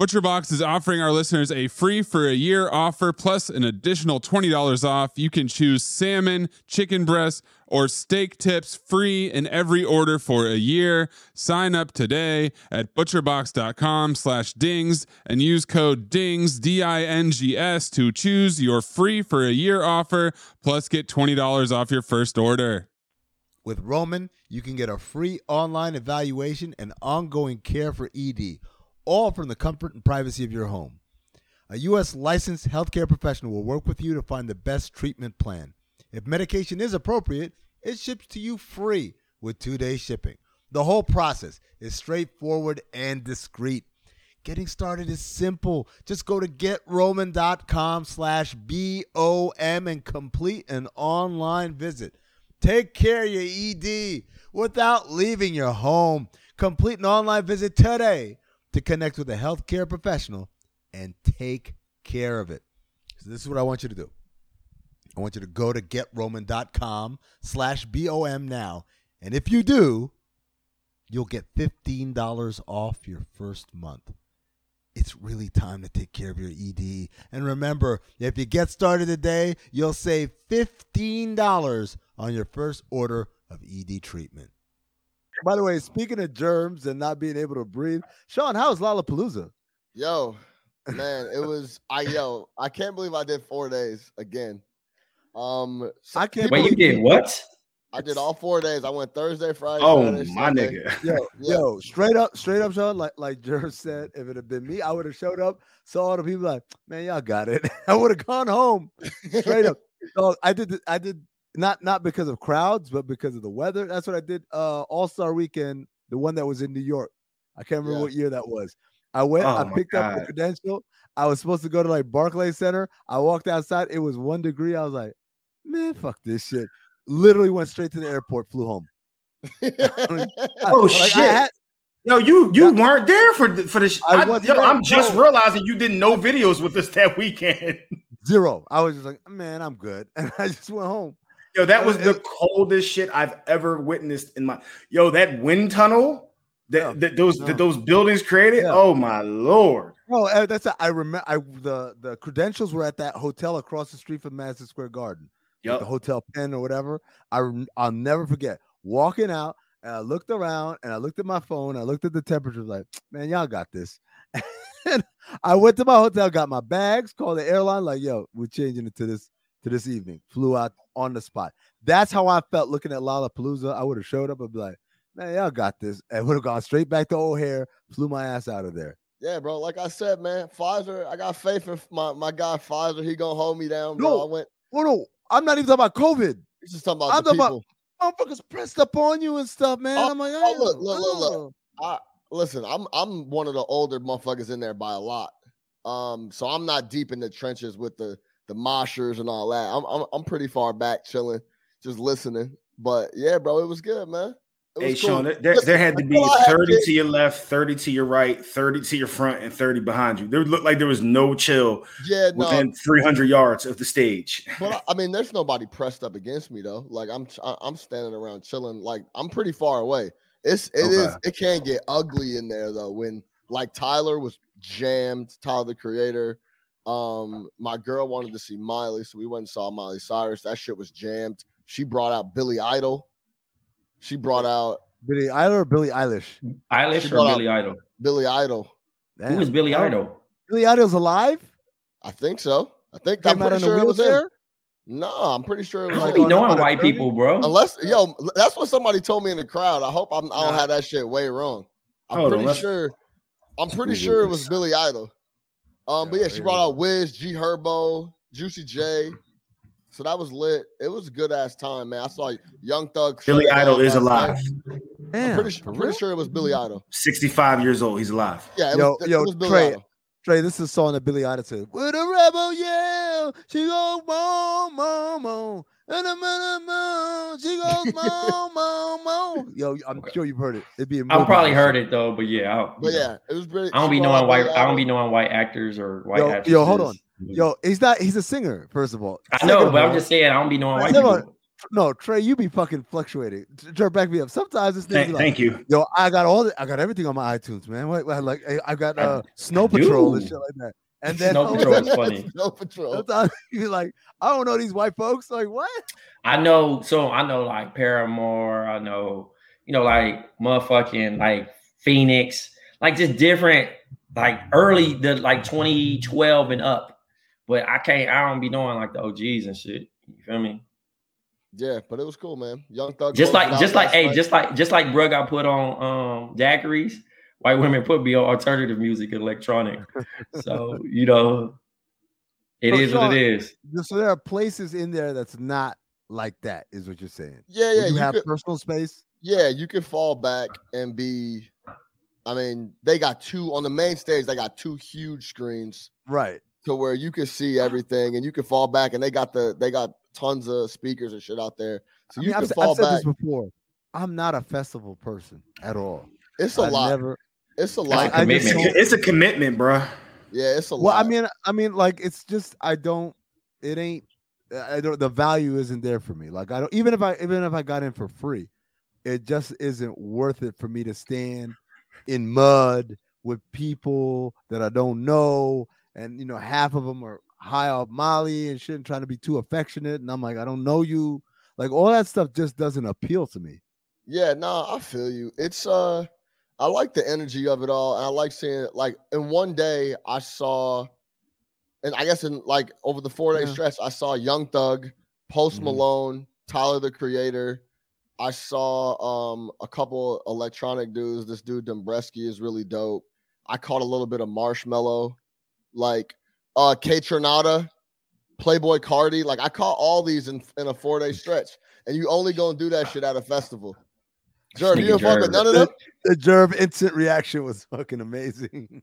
ButcherBox is offering our listeners a free for a year offer plus an additional $20 off. You can choose salmon, chicken breast, or steak tips free in every order for a year. Sign up today at butcherbox.com slash dings and use code DINGS, D-I-N-G-S to choose your free for a year offer plus get $20 off your first order. With Roman, you can get a free online evaluation and ongoing care for ED, all from the comfort and privacy of your home. A U.S. licensed healthcare professional will work with you to find the best treatment plan. If medication is appropriate, it ships to you free with two day shipping. The whole process is straightforward and discreet. Getting started is simple. Just go to getroman.com slash B-O-M and complete an online visit. Take care of your ED without leaving your home. Complete an online visit today to connect with a healthcare professional and take care of it. So this is what I want you to do. I want you to go to getroman.com slash BOM now. And if you do, you'll get $15 off your first month. It's really time to take care of your ED. And remember, if you get started today, you'll save $15 on your first order of ED treatment. By the way, speaking of germs and not being able to breathe, Sean, how's Lollapalooza? Yo, man, it was I yo, I can't believe I did four days again. Um so I can't Wait, you did what? I did all four days. I went Thursday, Friday, Oh Saturday, my Sunday. nigga. [LAUGHS] Yo, Yeah. yo, straight up, straight up, Sean. Like like Jer said, if it had been me, I would have showed up, saw all the people like, man, y'all got it. [LAUGHS] I would have gone home straight up. [LAUGHS] So I did, the, I did not not because of crowds, but because of the weather. That's what I did. Uh, All Star Weekend, the one that was in New York. I can't remember Yeah. what year that was. I went, Oh I picked up the credential. I was supposed to go to like Barclay Center. I walked outside. It was one degree. I was like, man, fuck this shit. Literally went straight to the airport, flew home. [LAUGHS] I- Oh, like, shit. had- Yo, you you Yeah. weren't there for the, for the. sh- I I, yo, I'm just realizing you didn't know videos with us that weekend. zero. I was just like, man, I'm good. [LAUGHS] And I just went home. Yo, that was the coldest shit I've ever witnessed in my. Yo, that wind tunnel that, Yeah. that those No. that those buildings created. Yeah. Oh my lord! Oh, uh, that's a, I remember. I the the credentials were at that hotel across the street from Madison Square Garden, like Yep. the Hotel Penn or whatever. I I'll never forget walking out and I looked around and I looked at my phone. I looked at the temperature. Like, man, y'all got this. [LAUGHS] I went to my hotel, got my bags, called the airline. Like, yo, we're changing it to this to this evening. Flew out on the spot. That's how I felt looking at Lollapalooza. I would have showed up and be like, man, y'all got this, [LAUGHS] and would have gone straight back to O'Hare. Flew my ass out of there. Yeah, bro. Like I said, man, Pfizer. I got faith in my, my guy Pfizer. He gonna hold me down, bro. No. I went. Oh no, I'm not even talking about COVID. He's just talking about I'm the talking about- people. motherfuckers pressed up on you and stuff, man. Oh, I'm like, oh, look, look, look, look. I listen. I'm I'm one of the older motherfuckers in there by a lot. Um, so I'm not deep in the trenches with the the moshers and all that. I'm I'm I'm pretty far back, chilling, just listening. But yeah, bro, it was good, man. It Hey cool. Sean, there, there, there had to be until I had 30 to your left, 30 to your right, 30 to your front, and 30 behind you. There looked like there was no chill Yeah, no, within 300 yards of the stage. but [LAUGHS] I- mean, there's nobody pressed up against me though. Like I'm, I'm standing around chilling. Like I'm pretty far away. It's it is Okay. it can get ugly in there though. When like Tyler was jammed, Tyler the Creator. Um, my girl wanted to see Miley, so we went and saw Miley Cyrus. That shit was jammed. She brought out Billy Idol. She brought out Billy Idol or Billie Eilish? Eilish or Billy Idol? Billy Idol. Who was Billy Idol? Idol? Billy Idol's alive. I think so. I think I'm Came pretty sure it was there. wheelchair. No, I'm pretty sure it I was don't him. be knowing white people, bro. Unless yo, that's what somebody told me in the crowd. I hope I'm, I don't Nah. have that shit way wrong. I'm Hold pretty let's- sure. I'm pretty sure it was. Billy Idol. Um, but Yeah, yeah, she brought out Wiz, G Herbo, Juicy J. So that was lit. It was a good ass time, man. I saw Young Thug. Billy Idol is alive. Damn, I'm pretty, for su- pretty sure it was Billy Idol. 65 years old. He's alive. Yeah, it Yo, was, it yo, was Billy Trey, Idol. Trey, this is a song that Billy Idol said. With a rebel yell, she goes mom, mom, mom. And a minute, mom, she goes mom, mom, mom. Yo, I'm sure you've heard it. It'd be a I movie. probably heard it though, but yeah, I, But yeah, it was pretty. I don't be knowing white. I don't be knowing white actors or white Yo, actresses. yo, hold on. Yo, he's not. He's a singer. First of all, I Second know, of but I'm just saying I don't be knowing white all, people. No, Trey, you be fucking fluctuating. Jerk back me up. Sometimes this thing Thank, like, thank you. yo, I got all the, I got everything on my iTunes, man. What, like, I- I got I uh, Snow Patrol and shit like that. And [LAUGHS] then Snow Patrol is [LAUGHS] funny. Snow Patrol. sometimes [LAUGHS] you be like, I don't know these white folks. Like, what? I know, so I know like Paramore. I know, you know, like motherfucking like Phoenix, like just different, like early the like 2012 and up. But I can't. I don't be knowing like the OGs and shit. You feel me? Yeah, but it was cool, man. Young Thug. Just like, just like, hey, night. just like, just like, bro got put on um daiquiris. White women put me on alternative music, electronic. So you know, it So, is what it is. So there are places in there that's not like that, is what you're saying. yeah, Where yeah. you, You have could, personal space. yeah, you can fall back and be. I mean, they got two on the main stage. They got two huge screens Right. to where you can see everything, and you can fall back. And they got the they got tons of speakers and shit out there, so I you mean, can I've, s- fall I've said back. this before. I'm not a festival person at all. It's a I lot. never. It's a That's lot. a I just commitment. It's a commitment, bro. yeah, it's a Well, lot. I mean, I mean, like it's just I don't. It ain't. I don't. The value isn't there for me. Like I don't. Even if I even if I got in for free, it just isn't worth it for me to stand in mud with people that I don't know, and you know, half of them are high off Molly and shit, and trying to be too affectionate, and I'm like, I don't know you. Like all that stuff just doesn't appeal to me. Yeah, no, I feel you. It's uh I like the energy of it all. And I like seeing it like in one day I saw and I guess in like over the four day Yeah. stretch, I saw Young Thug, Post Mhm. Malone, Tyler the Creator. I saw um a couple electronic dudes. This dude Dombresky is really dope. I caught a little bit of Marshmello, like uh K Tronada, Playboi Carti. Like I caught all these in, in a four day [LAUGHS] stretch. And you only gonna do that shit at a festival. Jerv, you Nigga didn't fuck with none of them. [LAUGHS] The Jerv instant reaction was fucking amazing.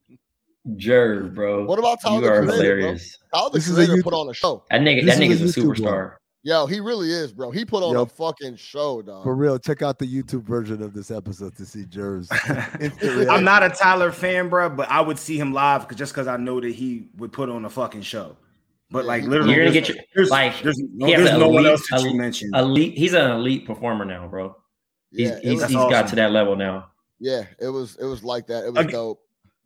Jerv, bro. What about Tyler you the are Creator, bro? hilarious. Tyler the This is a Creator YouTube- put on a show. That nigga, This that is a nigga's a YouTube superstar. Yo, he really is, bro. He put on Yo. a fucking show, dog. For real, check out the YouTube version of this episode to see Jerv's [LAUGHS] I'm not a Tyler fan, bro, but I would see him live just because I know that he would put on a fucking show. But like literally, You're gonna there's- get your there's, like. there's no, there's an no one else that you elite- mentioned. Elite. He's an elite performer now, bro. He's, yeah, he's, he's got to that level now. yeah, it was it was like that. It was Okay. dope.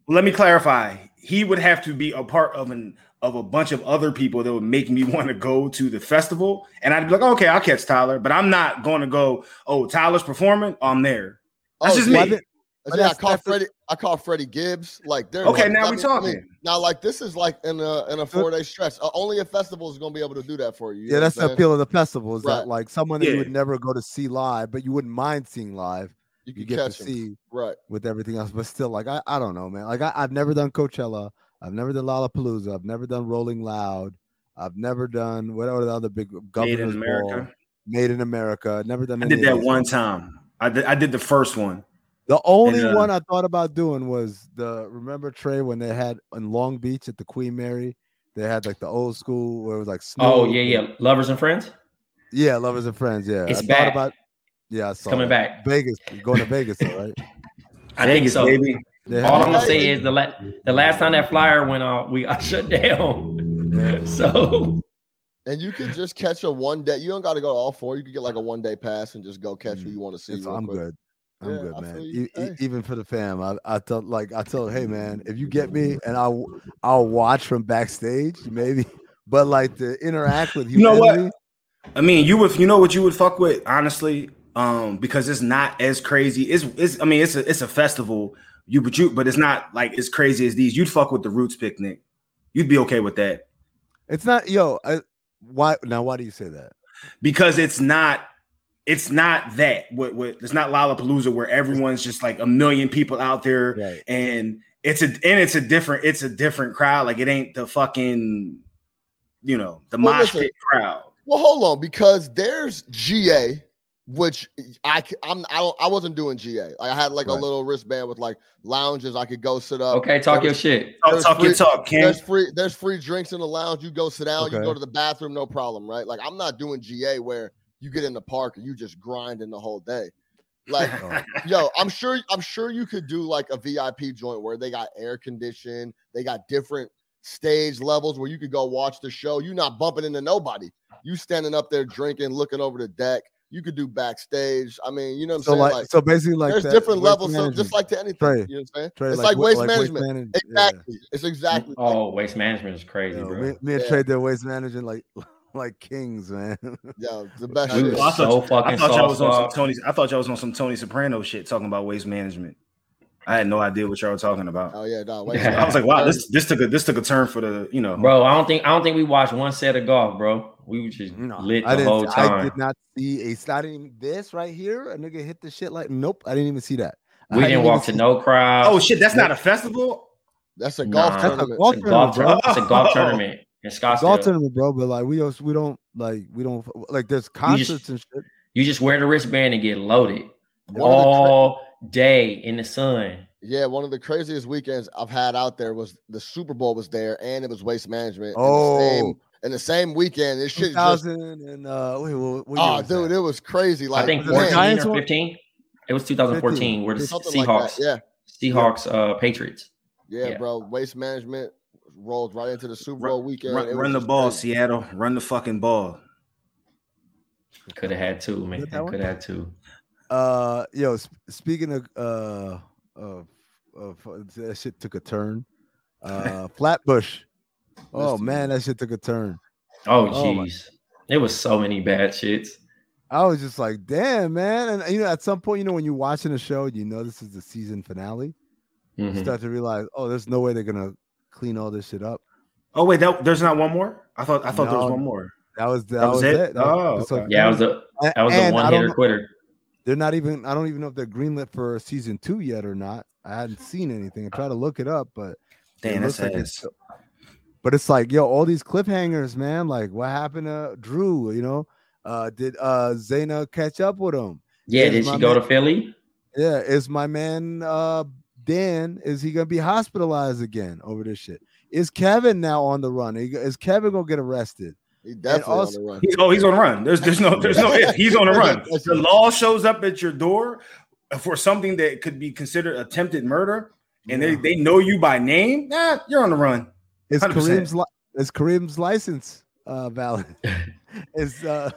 Let me clarify. He would have to be a part of an of a bunch of other people that would make me [LAUGHS] want to go to the festival, and I'd be like, okay, I'll catch Tyler, but I'm not going to go. Oh, Tyler's performing. I'm there. That's Oh, just me. But Yeah, I that's- caught that's the- Freddie. I caught Freddie Gibbs. Like, they're Okay, like, now I we mean- I mean, now, like, this is like in a in a four day stretch. Uh, only a festival is gonna be able to do that for you. you Yeah, that's the saying? appeal of the festival is that like someone that you would never go to see live, but you wouldn't mind seeing live. You You can get catch to him. see Right. with everything else, but still, like I, I don't know, man. Like I, I've never done Coachella, I've never done Lollapalooza, I've never done Rolling Loud, I've never done what are the other big Made governors in Ball, America. Made in America. Never done. I any did that one time. I did, I did the first one. The only uh, one I thought about doing was the remember Trey when they had in Long Beach at the Queen Mary, they had like the old school where it was like snow. Oh yeah, yeah. Lovers and friends. yeah, lovers and friends. Yeah, It's I back. about. Yeah, I saw coming that. back. Vegas, going to Vegas, though, right? [LAUGHS] I think so. baby. They All I'm gonna say is the la- the last time that flyer went off, we got [LAUGHS] shut down. So And you can just catch a one day. You don't got to go to all four. You can get like a one day pass and just go catch who you want to see. It's- I'm quick. good. I'm Yeah, good, man. You. e- Hey. even for the fam, I, I told like I told, hey man, if you get me and I'll I'll watch from backstage, maybe. [LAUGHS] But like to interact with You you know what? I mean, you would you know what you would fuck with, honestly, um, because it's not as crazy. It's it's I mean, it's a it's a festival. You but you but it's not like as crazy as these. You'd fuck with the Roots picnic. You'd be okay with that It's not yo. I, why now? Why do you say that? because it's not it's not that what what it's not Lollapalooza where everyone's just like a million people out there Right. and it's a and it's a different it's a different crowd. Like it ain't the fucking you know the Well, mosh listen. pit crowd. Well, hold on, because there's GA, which I c- I'm I don't I wasn't doing GA. I had like a little wristband with like lounges. I could go sit up. okay, talk There your shit. Talk, There's talk your talk, Ken. There's free there's free drinks in the lounge. You go sit down, you go to the bathroom, no problem, right? Like I'm not doing GA where you get in the park and you just grinding the whole day. [LAUGHS] Like yo, I'm sure I'm sure you could do like a VIP joint where they got air conditioned, they got different stage levels where you could go watch the show. You're not bumping into nobody. You standing up there drinking, looking over the deck. You could do backstage. I mean, you know what I'm so saying? like, Like, so basically like there's that different levels, so just like to anything. Trey, you know what I'm saying? Trey, it's like, wa- waste waste management. manage- yeah. Exactly. It's exactly. like- Oh, waste management is crazy, Yo, bro. me, me and Yeah. Trey did waste management like [LAUGHS] [LAUGHS] like kings, man. yeah, the best We shit. was Well, I so thought, fucking I thought y'all was on some soft. Tony. I thought y'all was on some Tony Soprano shit talking about waste management. I had no idea what y'all were talking about. Oh yeah, no, wait. Yeah. [LAUGHS] I was like, wow, this this took a this took a turn for the you know. Bro, I don't think I don't think we watched one set of golf, bro. We were just No, lit I the didn't. whole I did not see a. Not even this right here. A nigga hit the shit like. Nope, I didn't even see that. We didn't even walk to no crowd. Oh shit, that's not a festival. That's a golf That's a tournament. golf it's a golf, [LAUGHS] tournament, it's a golf tournament in Scottsdale. golf tournament, bro. But like we also we don't like we don't like there's concerts just- and shit. You just wear the wristband and get loaded One of the cra- all day in the sun. Yeah, one of the craziest weekends I've had out there was the Super Bowl was there and it was waste management. in the Oh, same, in the same weekend. This shit just and uh wait, what, what oh dude, that? it was crazy. Like I think was it 14 Giants or 15. It was 2014 where the Seahawks, like. Yeah, Seahawks, uh, Patriots. yeah, Yeah. bro. Waste management rolled right into the Super Bowl weekend. Run, run the ball, crazy. Seattle. Run the fucking ball. Could have had two, man. Is that one? Could have had two. Uh, yo, sp- speaking of uh of of that shit took a turn. Uh, [LAUGHS] Flatbush. Oh man, that shit took a turn. Oh, Oh, jeez. There was so many bad shits. I was just like, damn, man. And you know, at some point, you know, when you're watching a show, you know this is the season finale. You Mhm. start to realize, oh, there's no way they're gonna clean all this shit up. Oh wait, that, there's not one more. I thought I thought there was one more. That was that, That was was, it? it. That Oh, episode okay. Yeah, it was 10. a A- that was a and I one don't hitter know- quitter. They're not even. I don't even know if they're greenlit for season two yet or not. I hadn't seen anything. I tried to look it up, but it Damn, looks like it's. But it's like, yo, all these cliffhangers, man. Like, what happened to Drew? You know, uh, did uh Zaina catch up with him? Yeah, Is did she go man- to Philly? Yeah, is my man uh Dan? Is he gonna be hospitalized again over this shit? Is Kevin now on the run? Is Kevin gonna get arrested? He definitely also- on the run. He's, oh, he's on the run. There's there's no [LAUGHS] there's no. He's on the run. The law shows up at your door for something that could be considered attempted murder, and they, they know you by name. Nah, you're on the run. Is 100%. Kareem's li- is Kareem's license uh valid? [LAUGHS] is uh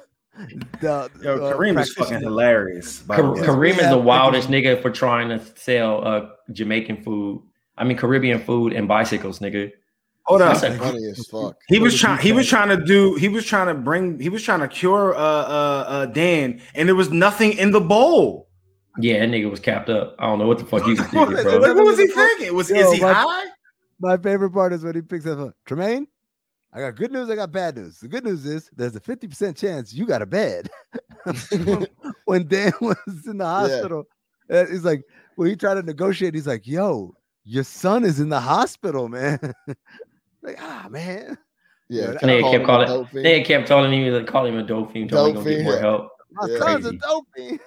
the Yo, uh, Kareem is fucking hilarious. by Ka- Kareem is the wildest nigga for trying to sell uh Jamaican food. I mean Caribbean food and bicycles, nigga. Hold up. That's a- Funny as fuck. He was trying. He was trying to do. He was trying to bring. He was trying to cure uh, uh, uh, Dan, and there was nothing in the bowl. Yeah, that nigga was capped up. I don't know what the fuck he was [LAUGHS] thinking, bro. what was he thinking? Was Yo, is he my- high? My favorite part is when he picks up a Tremaine. I got good news. I got bad news. The good news is there's a 50% chance you got a bed. [LAUGHS] [LAUGHS] when Dan [LAUGHS] was in the hospital, uh, he's like, when he tried to negotiate, he's like, yo, your son is in the hospital, man. like, ah, man. Yeah, And Nigga call kept him calling. dope. They kept telling him to call him a dope fiend. Told him Dope to get more yeah. help. My Yeah. son's a Crazy. dopey.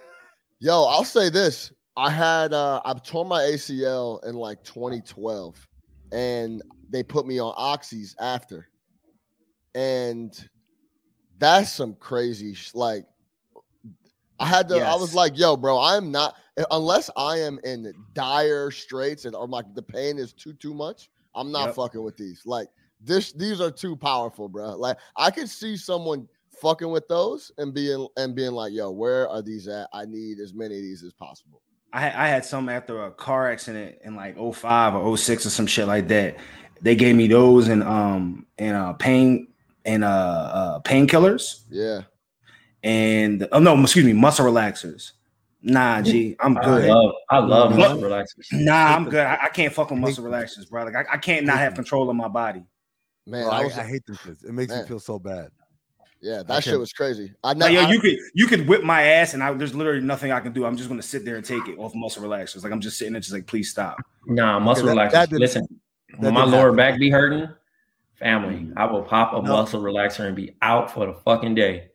Yo, I'll say this. I had uh I've torn my ACL in like 2012 and they put me on oxys after. And that's some crazy sh- like I had to I was like, yo, bro, I'm not unless I am in dire straits and or like the pain is too too much, I'm not Yep. fucking with these. Like this these are too powerful, bro. Like I could see someone fucking with those and being and being like, yo, where are these at? I need as many of these as possible. I I had some after a car accident in like 05 or 06 or some shit like that. They gave me those and um and uh pain and uh, uh painkillers Yeah. and oh no, excuse me, muscle relaxers. Nah, G, I'm I good. love, I love What? muscle relaxers. Nah, I'm good. I, I can't fuck with muscle relaxers, bro. Like I, I can't not have control of my body. Man, Bro, I I, was, I hate them shits. It makes Man. me feel so bad. yeah, I that shit was crazy. I know Like, yo, you could you could whip my ass and I, there's literally nothing I can do. I'm just gonna sit there and take it off muscle relaxers. Like I'm just sitting there, just like, please stop. Nah, muscle that- relaxers. that didn't- Listen, that when my lower happen. back be hurting, family, mm-hmm. I will pop a No. muscle relaxer and be out for the fucking day.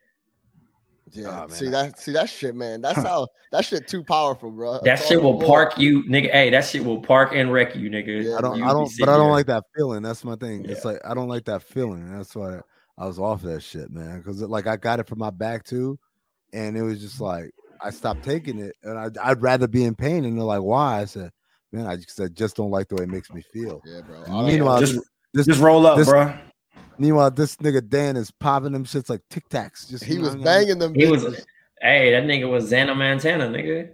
yeah, Oh, see that see that shit, man. That's how that shit too powerful, bro. That Across shit will board. park you, nigga. Hey, that shit will park and wreck you, nigga. Yeah, I don't, You I don't, but I don't there. like that feeling. That's my thing. It's like I don't like that feeling. That's why I was off that shit, man. Because like I got it from my back too, and it was just like I stopped taking it, and I'd, I'd rather be in pain. And they're like, "Why?" I said, "Man, I just, I just don't like the way it makes me feel." Yeah, bro. I And don't- meanwhile, Just this, this, just roll up, this- bro. meanwhile, this nigga Dan is popping them shits like Tic Tacs. Just he was you know, banging them. He was, bitches. hey, that nigga was Xana Montana, nigga.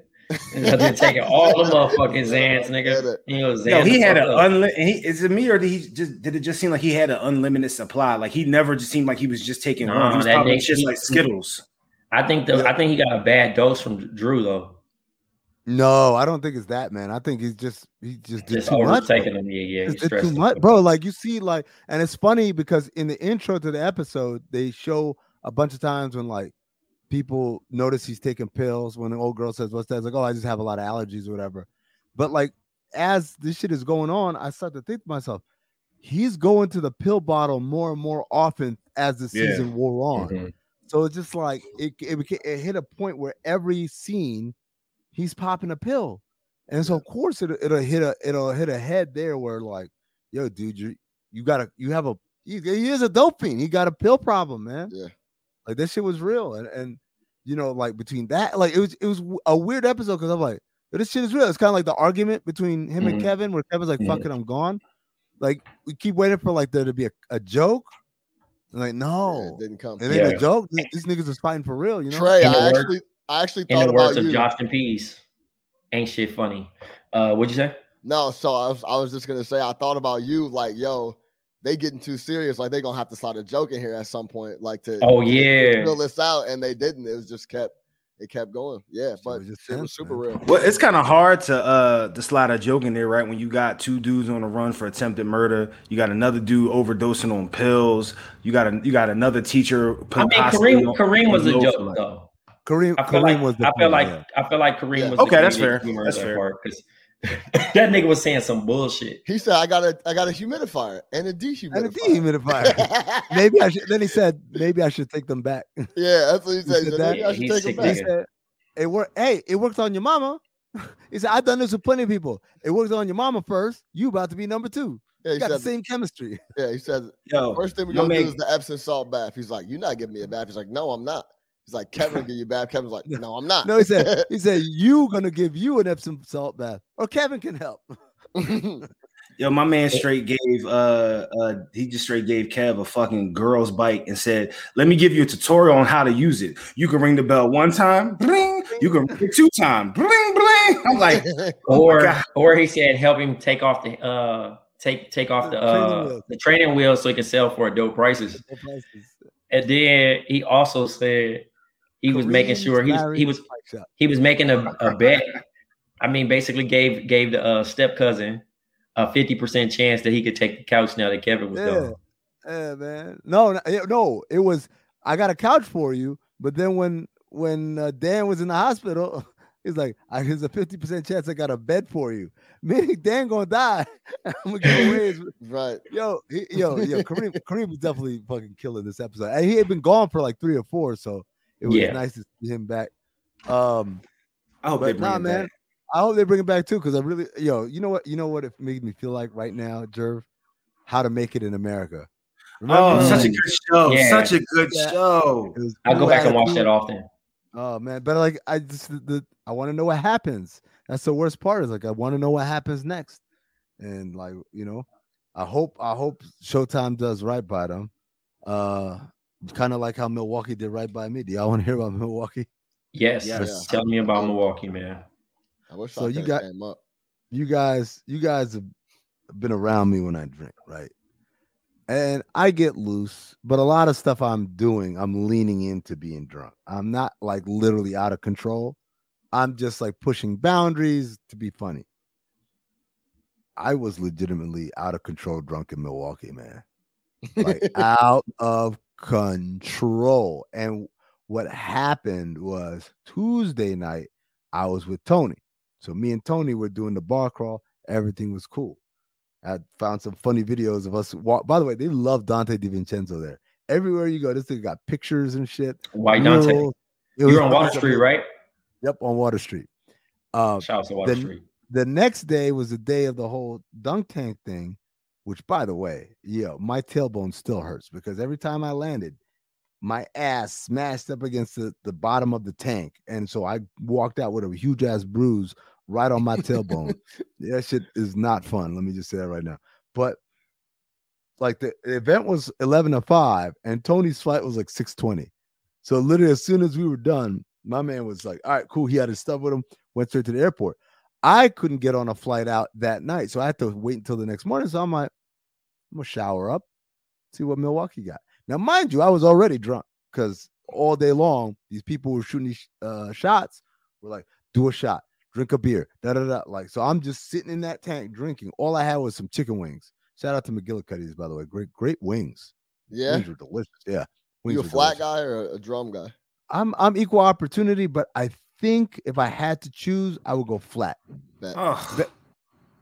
They're taking all the motherfucking [LAUGHS] Xans, nigga. He was Yo, Xan he had fuck an unlimited. Is it me or did he just did it just seem like he had an unlimited supply? Like he never just seemed like he was just taking Nah, one. He was that nigga- shit he- like Skittles. I think the Yeah. I think he got a bad dose from Drew though. No, I don't think it's that, man. I think he's just he just did Just too much. overtaking him. Yeah, yeah. It's, it's too much, bro. Like you see, like, and it's funny because in the intro to the episode, they show a bunch of times when like people notice he's taking pills. When the old girl says, "What's that?" It's like, "Oh, I just have a lot of allergies or whatever." But like, as this shit is going on, I start to think to myself, he's going to the pill bottle more and more often as the Yeah. season wore on. Mhm. So it's just like it, it, it hit a point where every scene he's popping a pill. And so of course it, it'll hit a it'll hit a head there where like, yo, dude, you you gotta you have a he, he is a dope fiend. He got a pill problem, man. Yeah. Like this shit was real. And and you know, like between that, like it was it was a weird episode because I'm like, "Yo, this shit is real. It's kind of like the argument between him and Mhm. Kevin, where Kevin's like, fuck it, I'm gone. Like we keep waiting for like there to be a, a joke. And like, Yeah, no. it didn't come. It ain't Yeah. the joke, th- these niggas is fighting for real, you know? Trey, I word- actually, I actually In thought the about words of you. Josh and Peace, ain't shit funny. Uh, what'd you say? No, so I was, I was just gonna say I thought about you, like, yo, they getting too serious, like they gonna have to start a joke in here at some point, like to Oh to yeah, fill this out, and they didn't. It was just kept, it kept going. Yeah, but was just it was super man. real. Well, it's kind of hard to uh to slide a joke in there, right? When you got two dudes on the run for attempted murder, you got another dude overdosing on pills, you got a you got another teacher. I mean Kareem. Kareem was a joke like- though. Kareem, I feel Kareem like was the I feel like yeah. I feel like Kareem Yeah. was Okay, the that's fair. That's that fair. part because [LAUGHS] that nigga was saying some bullshit. He said, "I got a, I got a humidifier and a dehumidifier." and a dehumidifier. [LAUGHS] maybe I should then he said, maybe I should take them back. yeah, that's what he He said. He said said, that? Maybe I should take sick him he back. nigga. said, it worked. Hey, it worked on your mama. [LAUGHS] he said, I've done this with plenty of people. It worked on your mama first. You about to be number two. Yeah, You he got the same chemistry. yeah, he said, Yo, first thing we're gonna man- do is the Epsom salt bath. He's like, You're not giving me a bath. He's like, No, I'm not. He's like, Kevin give you a bath. Kevin's like, No, I'm not. [LAUGHS] No, he said, [LAUGHS] he said, you gonna give you an Epsom salt bath. Or Kevin can help. Yo, my man straight gave uh uh he just straight gave Kev a fucking girl's bike and said, Let me give you a tutorial on how to use it. You can ring the bell one time, bling, you can ring it two times, bling, bling. I'm [LAUGHS] like, oh or God. or he said help him take off the uh take take off the The uh wheels. the training wheels so he can sell for a dope prices. And then he also said he was making sure he was he was he was making a, a bet. I mean, basically gave gave the uh, step cousin a fifty percent chance that he could take the couch now that Kevin was Yeah. gone. Yeah, man. No, no, it- was I got a couch for you, but then when when uh, Dan was in the hospital, [LAUGHS] he's like, I there's a 50% chance I got a bed for you. [LAUGHS] Meaning Dan gonna die. [LAUGHS] I'm gonna give away his right. yo, he, yo, yo, Kareem, Kareem was definitely fucking killing this episode. And he had been gone for like three or four, so it was Yeah. nice to see him back. Um, I hope they bring nah, it man, back. I hope they bring it back too, because I really, yo, you know what, you know what it made me feel like right now, Jerv, how to make it in America. Oh, Remember? such a good show. Yeah. Such a good Yeah. show. I'll go back and watch attitude. that often. Oh man, but like I just the, the I want to know what happens. That's the worst part. Is like I want to know what happens next, and like you know, I hope I hope Showtime does right by them. Uh, kind of like how Milwaukee did right by me. Do y'all want to hear about Milwaukee? Yes, Yes. tell me about Milwaukee, man. I wish So I you got- came up. You guys, you guys have been around me when I drink, right? And I get loose, but a lot of stuff I'm doing, I'm leaning into being drunk. I'm not like literally out of control. I'm just like pushing boundaries to be funny. I was legitimately out of control drunk in Milwaukee, man. Like [LAUGHS] out of control. And what happened was Tuesday night, I was with Tony. So me and Tony were doing the bar crawl. Everything was cool. I found some funny videos of us walk. By the way, they love Dante DiVincenzo there. Everywhere you go, this thing got pictures and shit. Why Dante. It You're on Water Street, right? Yep, on Water Street. Uh, Shout out to Water then- Street. the next day was the day of the whole dunk tank thing, which by the way, yo, my tailbone still hurts because every time I landed, my ass smashed up against the, the bottom of the tank. And so I walked out with a huge ass bruise right on my tailbone. [LAUGHS] that shit is not fun. Let me just say that right now. But like the event was 11 to 5 and Tony's flight was like 620. So literally as soon as we were done, my man was like, all right, cool. He had his stuff with him, went straight to the airport. I couldn't get on a flight out that night. So I had to wait until the next morning. So I'm like, I'm gonna shower up, see what Milwaukee got. Now, mind you, I was already drunk because all day long, these people were shooting these uh, shots. Were like, do a shot, drink a beer, da da da. Like, so I'm just sitting in that tank drinking. All I had was some chicken wings. Shout out to McGillycuddy's, by the way. Great, great wings. Yeah. Wings were delicious. Yeah. Wings You a flat delicious. guy or a, a drum guy? I'm I'm equal opportunity, but I think if I had to choose, I would go flat. Bet. Oh, That's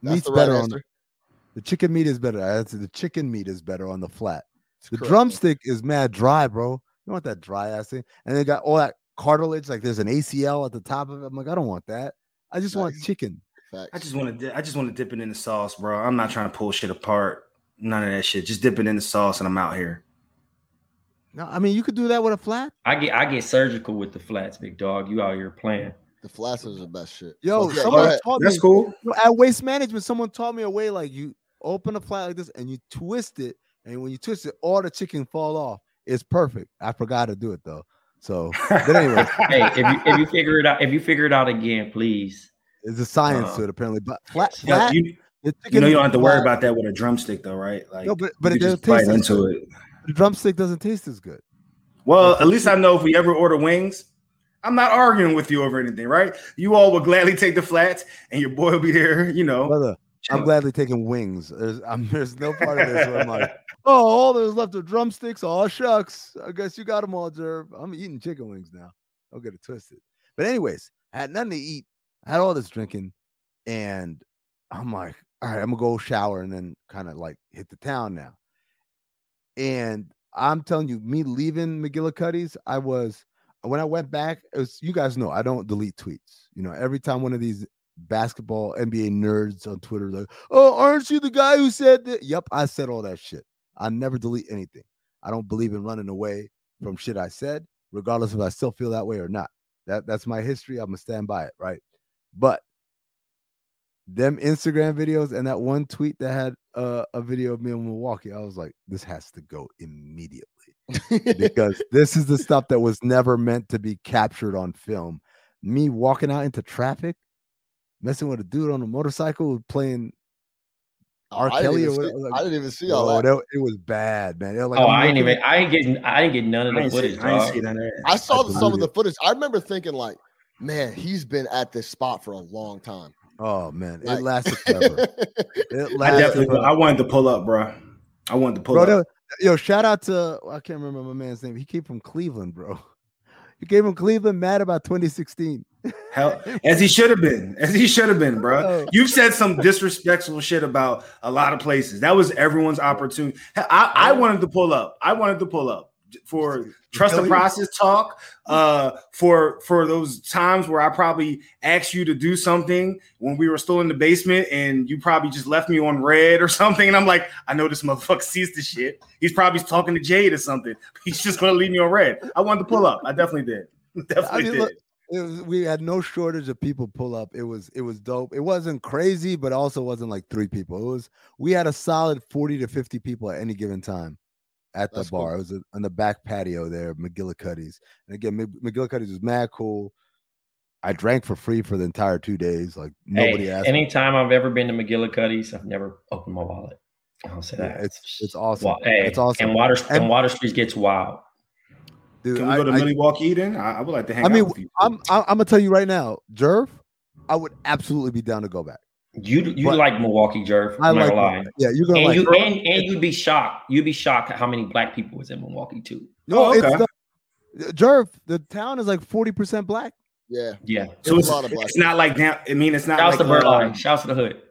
Meat's the right better on answer. The chicken meat is better. I'd the chicken meat is better on the flat. It's The correct. drumstick is mad dry, bro. You want that dry ass thing? And they got all that cartilage, like there's an ACL at the top of it. I'm like, I don't want that. I just want chicken. Facts. I just want to. I just want to dip it in the sauce, bro. I'm not trying to pull shit apart. None of that shit. Just dip it in the sauce, and I'm out here. No, I mean you could do that with a flat. I get I get surgical with the flats, big dog. You out here playing. the flats is the best shit. Yo, Okay, someone ahead. taught That's cool. at waste management. Someone taught me a way like you open a flat like this and you twist it, and when you twist it, all the chicken fall off. It's perfect. I forgot to do it though. So, but anyway, [LAUGHS] Hey, if you if you figure it out, if you figure it out again, please. It's a science Uh, to it apparently. But flat, flat, you, you know you don't have to worry about that with a drumstick, though, right? Like, No, but but it doesn't taste as into good. it. The drumstick doesn't taste as good. Well, at least I know if we ever order wings, I'm not arguing with you over anything, right? You all will gladly take the flats, and your boy will be there. You know, Brother, I'm gladly taking wings. There's, I'm, [LAUGHS] there's no part of this where I'm like, [LAUGHS] oh, all there's left are drumsticks. Oh, shucks. I guess you got them all, Jerv. I'm eating chicken wings now. Don't get it twisted. But, anyways, I had nothing to eat. I had all this drinking, and I'm like, all right, I'm gonna go shower and then kind of like hit the town now. And I'm telling you, me leaving McGillycuddy's, I was when I went back, it was you guys know I don't delete tweets. You know, every time one of these basketball NBA nerds on Twitter like, "Oh, aren't you the guy who said that?" Yep, I said all that shit. I never delete anything. I don't believe in running away from shit I said, regardless if I still feel that way or not. That that's my history. I'm gonna stand by it, right? But them Instagram videos and that one tweet that had uh, a video of me in Milwaukee, I was like, this has to go immediately because [LAUGHS] this is the stuff that was never meant to be captured on film. Me walking out into traffic, messing with a dude on a motorcycle playing oh, R. I didn't Kelly or even see- I didn't even see all Bro, that. that- It was bad, man. Was like, oh, I'm I ain't looking even. I ain't getting. I didn't get none of the ain't footage, see, I ain't dog. see none of that. I saw I some of the footage. I remember thinking like, man, he's been at this spot for a long time. Oh man, it Like- lasted [LAUGHS] forever. It I definitely, forever. I wanted to pull up, bro. I wanted to pull bro. up. yo, shout out to I can't remember my man's name. He came from Cleveland, bro. He came him Cleveland, mad about 2016. Hell, [LAUGHS] as he should have been, as he should have been, bro. Oh. You've said some disrespectful shit about a lot of places. That was everyone's opportunity. I, I wanted to pull up. I wanted to pull up for trust the process talk. Uh, for for those times where I probably asked you to do something when we were still in the basement, and you probably just left me on red or [LAUGHS] something, and I'm like, I know this motherfucker [LAUGHS] sees the shit. He's probably talking to Jade or something. [LAUGHS] He's just gonna leave me on red. I wanted to pull up. I definitely did. Definitely I mean, did. look, was, we had no shortage of people pull up. It was it was dope. It wasn't crazy, but also wasn't like three people. It was we had a solid 40 to 50 people at any given time at the That's cool. bar. It was a, on the back patio there, McGillycuddy's. And again, Mc- McGillycuddy's was mad cool. I drank for free for the entire two days. Like nobody Hey, asked. me. anytime I've ever been to McGillycuddy's, I've never opened my wallet. I'll say Yeah, that. it's it's awesome. Wa- hey, it's awesome. And Water And- and Water Street gets wild. Dude, Can we I- go to I- Milwaukee then? I, I would like to hang I mean, out with you. I'm I'm, I'm gonna tell you right now, Jerv, I would absolutely be down to go back. You you But- like Milwaukee, Jerv. I I'm not like, gonna lie. yeah, you're gonna And like. you and, and you'd be shocked. You'd be shocked at how many black people was in Milwaukee too. no, Oh, it's the, Jerv. The town is like forty percent black. Yeah. Yeah. so There's it's, a lot of black it's not like down. I mean, it's not Shouts like to Birdline. uh, Shouts to the hood.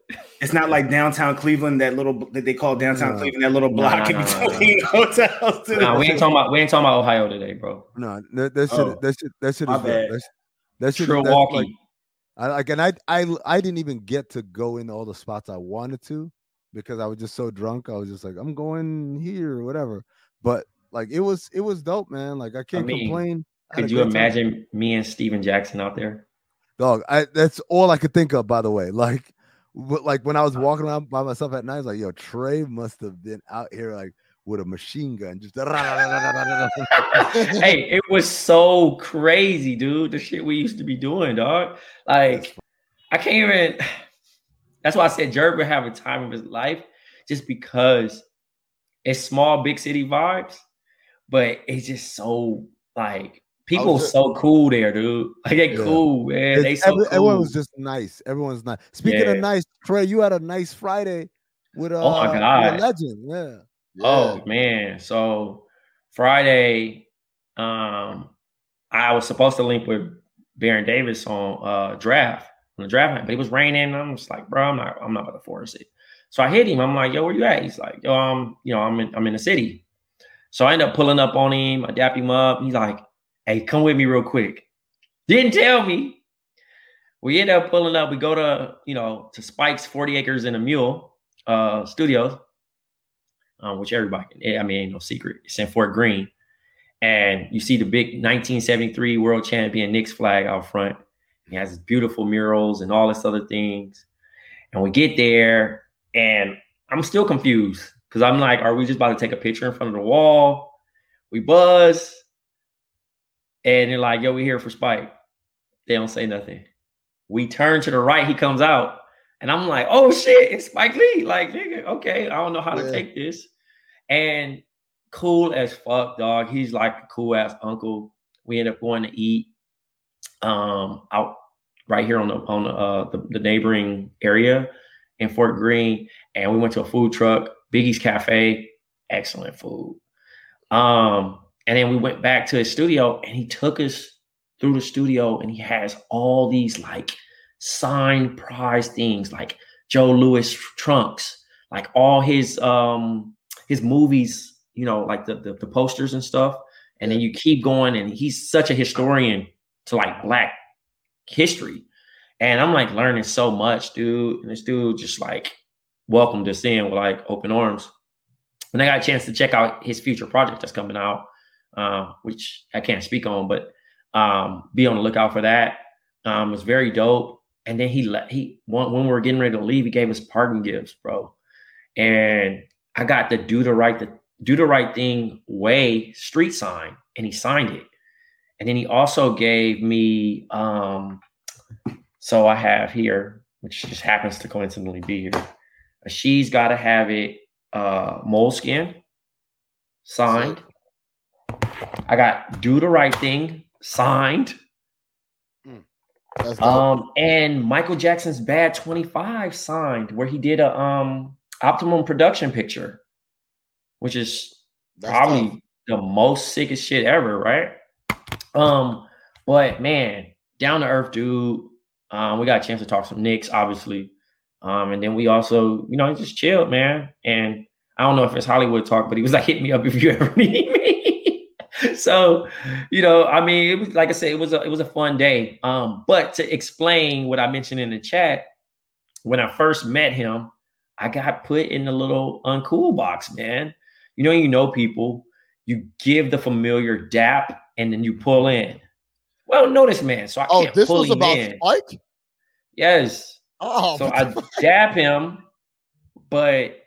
it's not like downtown Cleveland. That little that they call downtown No. Cleveland. That little block no, in no, no, between hotels. to Nah, we ain't talking about we ain't talking about Ohio today, bro. No, that, that shit, Oh. that shit, that shit My is real. bad. That, sh- that shit, that's Milwaukee. like, I like, and I, I, I didn't even get to go in all the spots I wanted to because I was just so drunk. I was just like, I'm going here or whatever. But like, it was, it was dope, man. Like, I can't mean, complain. I Could you great time. imagine me and Stephen Jackson out there? dog? I, that's all I could think of. By the way, [LAUGHS] like, like when I was uh. walking around by myself at night, I was like, yo, Trey must have been out here like with a machine gun, just. hey, it was so crazy, dude. The shit we used to be doing, dog. Like, I can't even. That's why I said Jerv would have a time of his life, just because it's small, big city vibes, but it's just so like people was ju- so cool there, dude. Like they Yeah. cool, man. It's- They so every- cool. Everyone was just nice. Everyone's nice. Speaking Yeah. of nice, Trey, you had a nice Friday with uh, Oh my a God. legend. Yeah. Oh man. So Friday, um, I was supposed to link with Baron Davis on uh draft on the draft night, but it was raining. And I'm just like, bro, I'm not, I'm not about to force it. So I hit him. I'm like, yo, where you at? He's like, yo, um, you know, I'm in, I'm in the city. So I end up pulling up on him. I dap him up. He's like, hey, come with me real quick. Didn't tell me. We end up pulling up. We go to, you know, to Spike's 40 Acres and a Mule uh studios um, which everybody. I mean, ain't no secret. It's in Fort Greene, and you see the big 1973 World Champion Knicks flag out front. He has his beautiful murals and all this other things. And we get there, and I'm still confused because I'm like, are we just about to take a picture in front of the wall? We buzz, and they're like, "Yo, we're here for Spike." They don't say nothing. We turn to the right. He comes out. And I'm like, oh shit, it's Spike Lee. Like, nigga, okay, I don't know how to take this. And cool as fuck, dog. He's like a cool ass uncle. We end up going to eat um out right here on the on the, uh, the, the neighboring area in Fort Greene. And we went to a food truck, Biggie's Cafe, excellent food. Um, and then we went back to his studio and he took us through the studio and he has all these like signed prize things like Joe Louis trunks, like all his um his movies, you know, like the the, the posters and stuff. and then you keep going, and he's such a historian to like black history. And I'm like learning so much, dude. And this dude just like welcomed us in with like open arms. And I got a chance to check out his future project that's coming out, uh, which I can't speak on, but um, be on the lookout for that. Um, it's very dope. And then he let he when we were getting ready to leave, he gave us parting gifts, bro. And I got the do the right the do the right thing way street sign, and he signed it. And then he also gave me um so I have here, which just happens to coincidentally be here. She's got to have it uh moleskin signed. I got do the right thing signed. Um, and Michael Jackson's Bad 25 signed, where he did a um optimum production picture, which is That's probably tough. the most sickest shit ever, right? Um, but man, down to earth dude. Um, we got a chance to talk some Knicks, obviously. Um, and then we also, you know, he just chilled, man. And I don't know if it's Hollywood talk, but he was like, hit me up if you ever need. [LAUGHS] so, you know, I mean, it was like I said, it was a it was a fun day. Um, but to explain what I mentioned in the chat, when I first met him, I got put in the little uncool box, man. You know, you know people, you give the familiar dap and then you pull in. Well, notice, man. So I Oh, can't this pull was him about in. Spike. Yes. Oh, So I [LAUGHS] dap him, but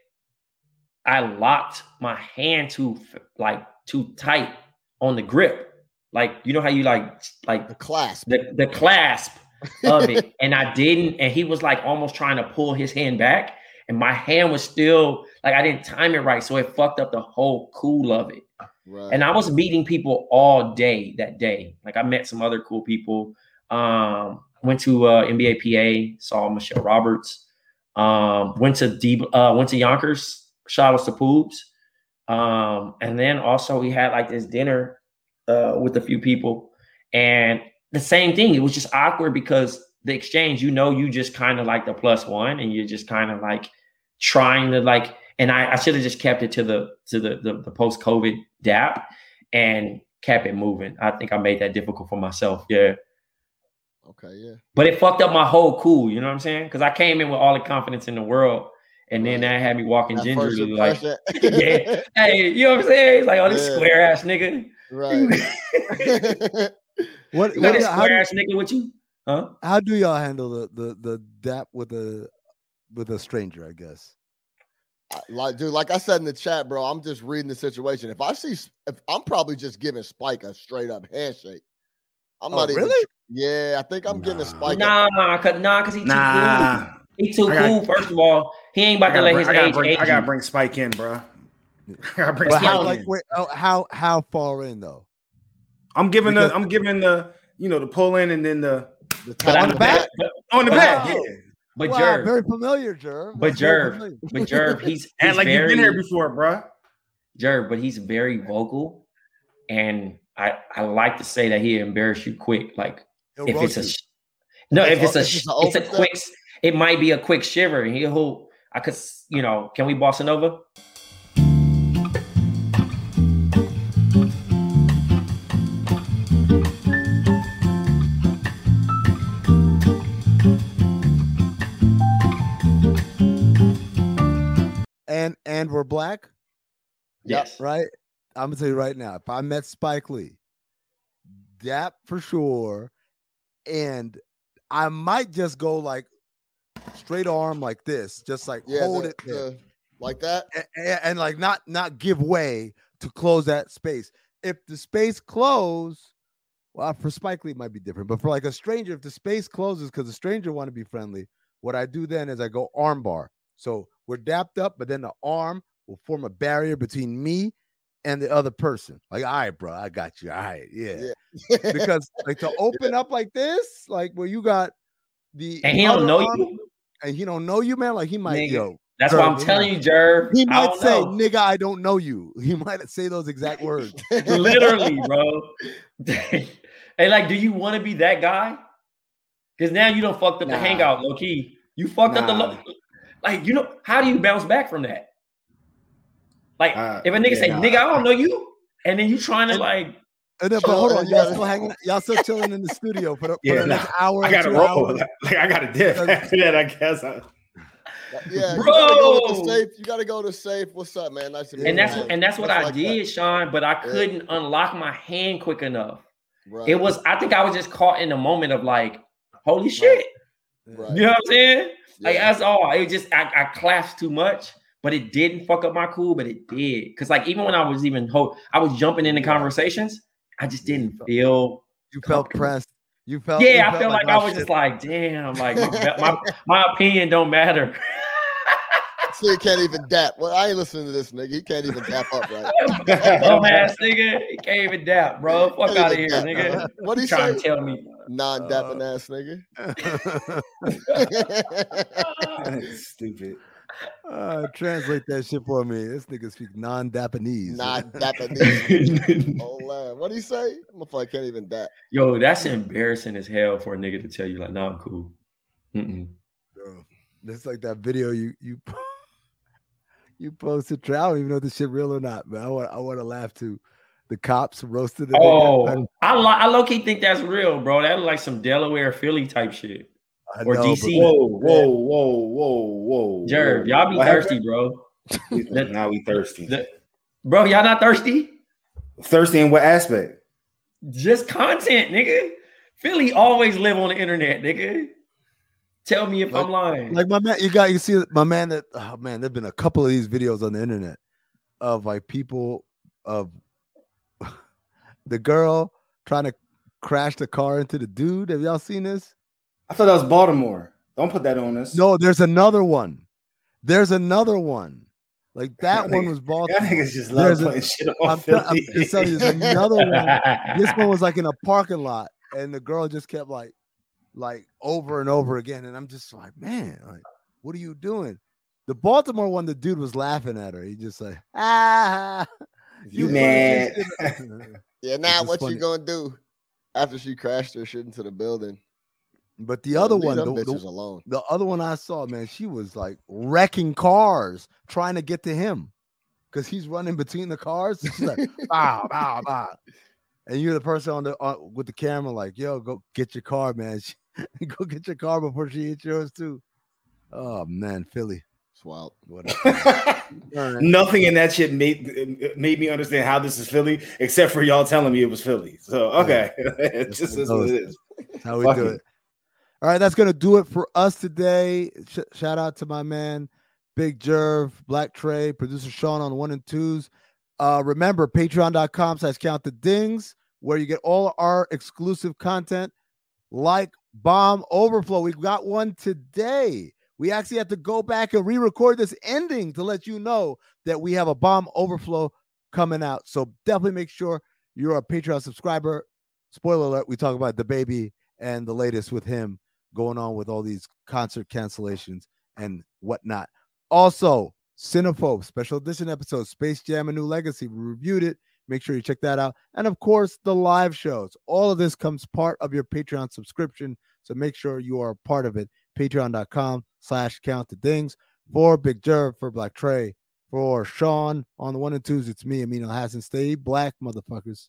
I locked my hand too like too tight on the grip. Like you know how you like like the clasp. the, the clasp of it. [LAUGHS] and I didn't, and he was like almost trying to pull his hand back. And my hand was still like I didn't time it right. So it fucked up the whole cool of it. Right. And I was meeting people all day that day. Like I met some other cool people. Um, went to uh, NBPA, saw Michelle Roberts. Um, went to D, uh, went to Yonkers. Shout outs to Poobs. Um, and then also we had like this dinner uh, with a few people, and the same thing. It was just awkward because the exchange, you know, you just kind of like the plus one, and you're just kind of like trying to like. And I, I should have just kept it to the to the the, the post COVID dap and kept it moving. I think I made that difficult for myself. Yeah. okay, yeah. But it fucked up my whole cool, you know what I'm saying? Because I came in with all the confidence in the world, and then that had me walking That gingerly, like, [LAUGHS] yeah, hey, you know what I'm saying? It's like, oh, this Yeah. square ass nigga. right. [LAUGHS] What, what square do, ass nigga with you? Huh? how do y'all handle the, the the dap with a with a stranger? I guess. I- like dude like i said in the chat bro i'm just reading the situation if i see if i'm probably just giving spike a straight up handshake i'm Oh, not even really? tr- yeah i think i'm giving Nah. spike a- Nah, cause nah, cause he too Nah. Cool. He too I got- cool. First of all, he ain't about to let gotta, his bring, I, gotta age bring, age [LAUGHS] I gotta bring Spike in, bro. I gotta bring Spike how in. like wait, oh, how how far in though? I'm giving because- the I'm giving the you know the pull in and then the the top on of the back? But, on oh, the Wow. back, yeah. but wow, Jerv, very familiar, Jerv. but That's Jerv, but Jerv, he's, [LAUGHS] he's And like very, you've been here before, bro. Jerv, but he's very vocal, and I I like to say that he embarrass you quick. Like He'll if it's roast a you. sh- no, if it's a Is a it's a quick, s- it might be a quick shiver, and he'll I could you know can we bossa nova? and and we're black, Yes, right? I'm gonna tell you right now. If I met Spike Lee, that for sure, and I might just go like straight arm like this, just like yeah hold the- it the- like that and, and like not not give way to close that space. If the space close, well, for Spike Lee it might be different, but for like a stranger, if the space closes because the stranger want to be friendly, what I do then is I go arm bar. So we're dapped up, but then the arm will form a barrier between me and the other person. Like, all right, bro, I got you. All right, yeah. yeah [LAUGHS] Because like to open up like this, like where you got the and he don't know you. and he don't know you, man. Like he might, Nigga. yo, That's why I'm telling you, Jerv. he might say, know. "Nigga, I don't know you." [LAUGHS] He might say those exact words. [LAUGHS] literally, bro. [LAUGHS] hey, like, do you want to be that guy? Because now you don't fucked up Nah. the hangout, low key. You fucked up the Nah. like. You know how do you bounce back from that? Like, Uh, if a nigga yeah, say, nah. "Nigga, I don't know you," and then you trying to like Uh, and then, but hold on, you y'all still hanging, y'all still chilling in the studio for the, for Yeah, the next nah, hour. I gotta roll. hours? [LAUGHS] Like I gotta dip after that. [LAUGHS] I guess. I, Yeah, [LAUGHS] you gotta go to Bro. safe. You gotta go to safe. What's up, man? Nice to meet you. and that's man. and that's what Stuff I like did, that. Sean. But I couldn't unlock my hand quick enough. Right. It was I think I was just caught in the moment of like, holy shit. right. You know what I'm saying? Like that's all. It was just I, I clasped too much, but it didn't fuck up my cool, but it did. Cause like even when I was even ho- I was jumping into conversations, I just didn't feel You felt pressed. You felt. you yeah, I felt feel like, my I was shit- just like, damn, like [LAUGHS] my, my, my opinion don't matter. [LAUGHS] See, he can't even dap. Well, I ain't listening to this nigga. He can't even dap up right. [LAUGHS] Bum ass nigga. He can't even dap, bro. Fuck out of here, dap. nigga. What he trying say? to tell me? Non-dapping Uh, ass nigga. Stupid. Uh, translate that shit for me. This nigga speak non-Japanese. Non-dapping. oh, man. [LAUGHS] What he say? I can't even dap. Yo, that's embarrassing as hell for a nigga to tell you like, nah, I'm cool. Mm-mm. Bro, That's like that video you you [LAUGHS] you posted. Trey. I don't even know if this shit real or not, but I want I want to laugh too. The cops roasted the nigga. Oh, I, lo- I low key think that's real, bro. That like some Delaware Philly type shit. I or know, DC. Whoa, whoa, whoa, whoa, whoa. Jerv, y'all be What thirsty, bro. happened? [LAUGHS] We- Now we thirsty. The- bro, y'all not thirsty? Thirsty in what aspect? Just content, nigga. Philly always live on the internet, nigga. Tell me if I'm lying. Like my man, you got you see my man that oh man, there've been a couple of these videos on the internet of like people of [LAUGHS] the girl trying to crash the car into the dude. Have y'all seen this? I thought that was Baltimore. Don't put that on us. No, there's another one. There's another one. Like [LAUGHS] that one Nigga- was [LAUGHS] Y'all Baltimore. niggas just There's love a- putting shit on I'm, tell- I'm just telling you, there's another one. [LAUGHS] This one was like in a parking lot, and the girl just kept like, like over and over again. And I'm just like, man, like, what are you doing? The Baltimore one, the dude was laughing at her. He just like, ah, You put mad. Yeah, now what funny. you gonna do after she crashed her shit into the building? But the Yeah, other one, the, the, alone. the other one I saw, man, she was like wrecking cars trying to get to him because he's running between the cars. She's like, [LAUGHS] bow, bow, bow. And you're the person on the on, with the camera, like, yo, go get your car, man. [LAUGHS] go get your car before she hits yours too. Oh man, Philly. It's wild. Whatever. [LAUGHS] Nothing in that shit made made me understand how this is Philly, except for y'all telling me it was Philly. So okay, it just is what it is. How we Fuck do it. it. All right, that's gonna do it for us today. Sh- shout out to my man, Big Jerv, Black Trey, producer Sean on one and twos. Uh, remember, patreon.com slash count the dings, where you get all our exclusive content like Bomb Overflow. We've got one today. We actually have to go back and re-record this ending to let you know that we have a Bomb Overflow coming out. So definitely make sure you're a Patreon subscriber. Spoiler alert, we talk about the baby and the latest with him going on with all these concert cancellations and whatnot. Also, Cinephobe special edition episode, Space Jam: A New Legacy. We reviewed it. Make sure you check that out. And of course, the live shows. All of this comes part of your Patreon subscription. So make sure you are a part of it. Patreon.com slash count the dings. For Big Jerv, for Black Trey, for Sean on the one and twos, it's me, Amin Hassan. Stay black, motherfuckers.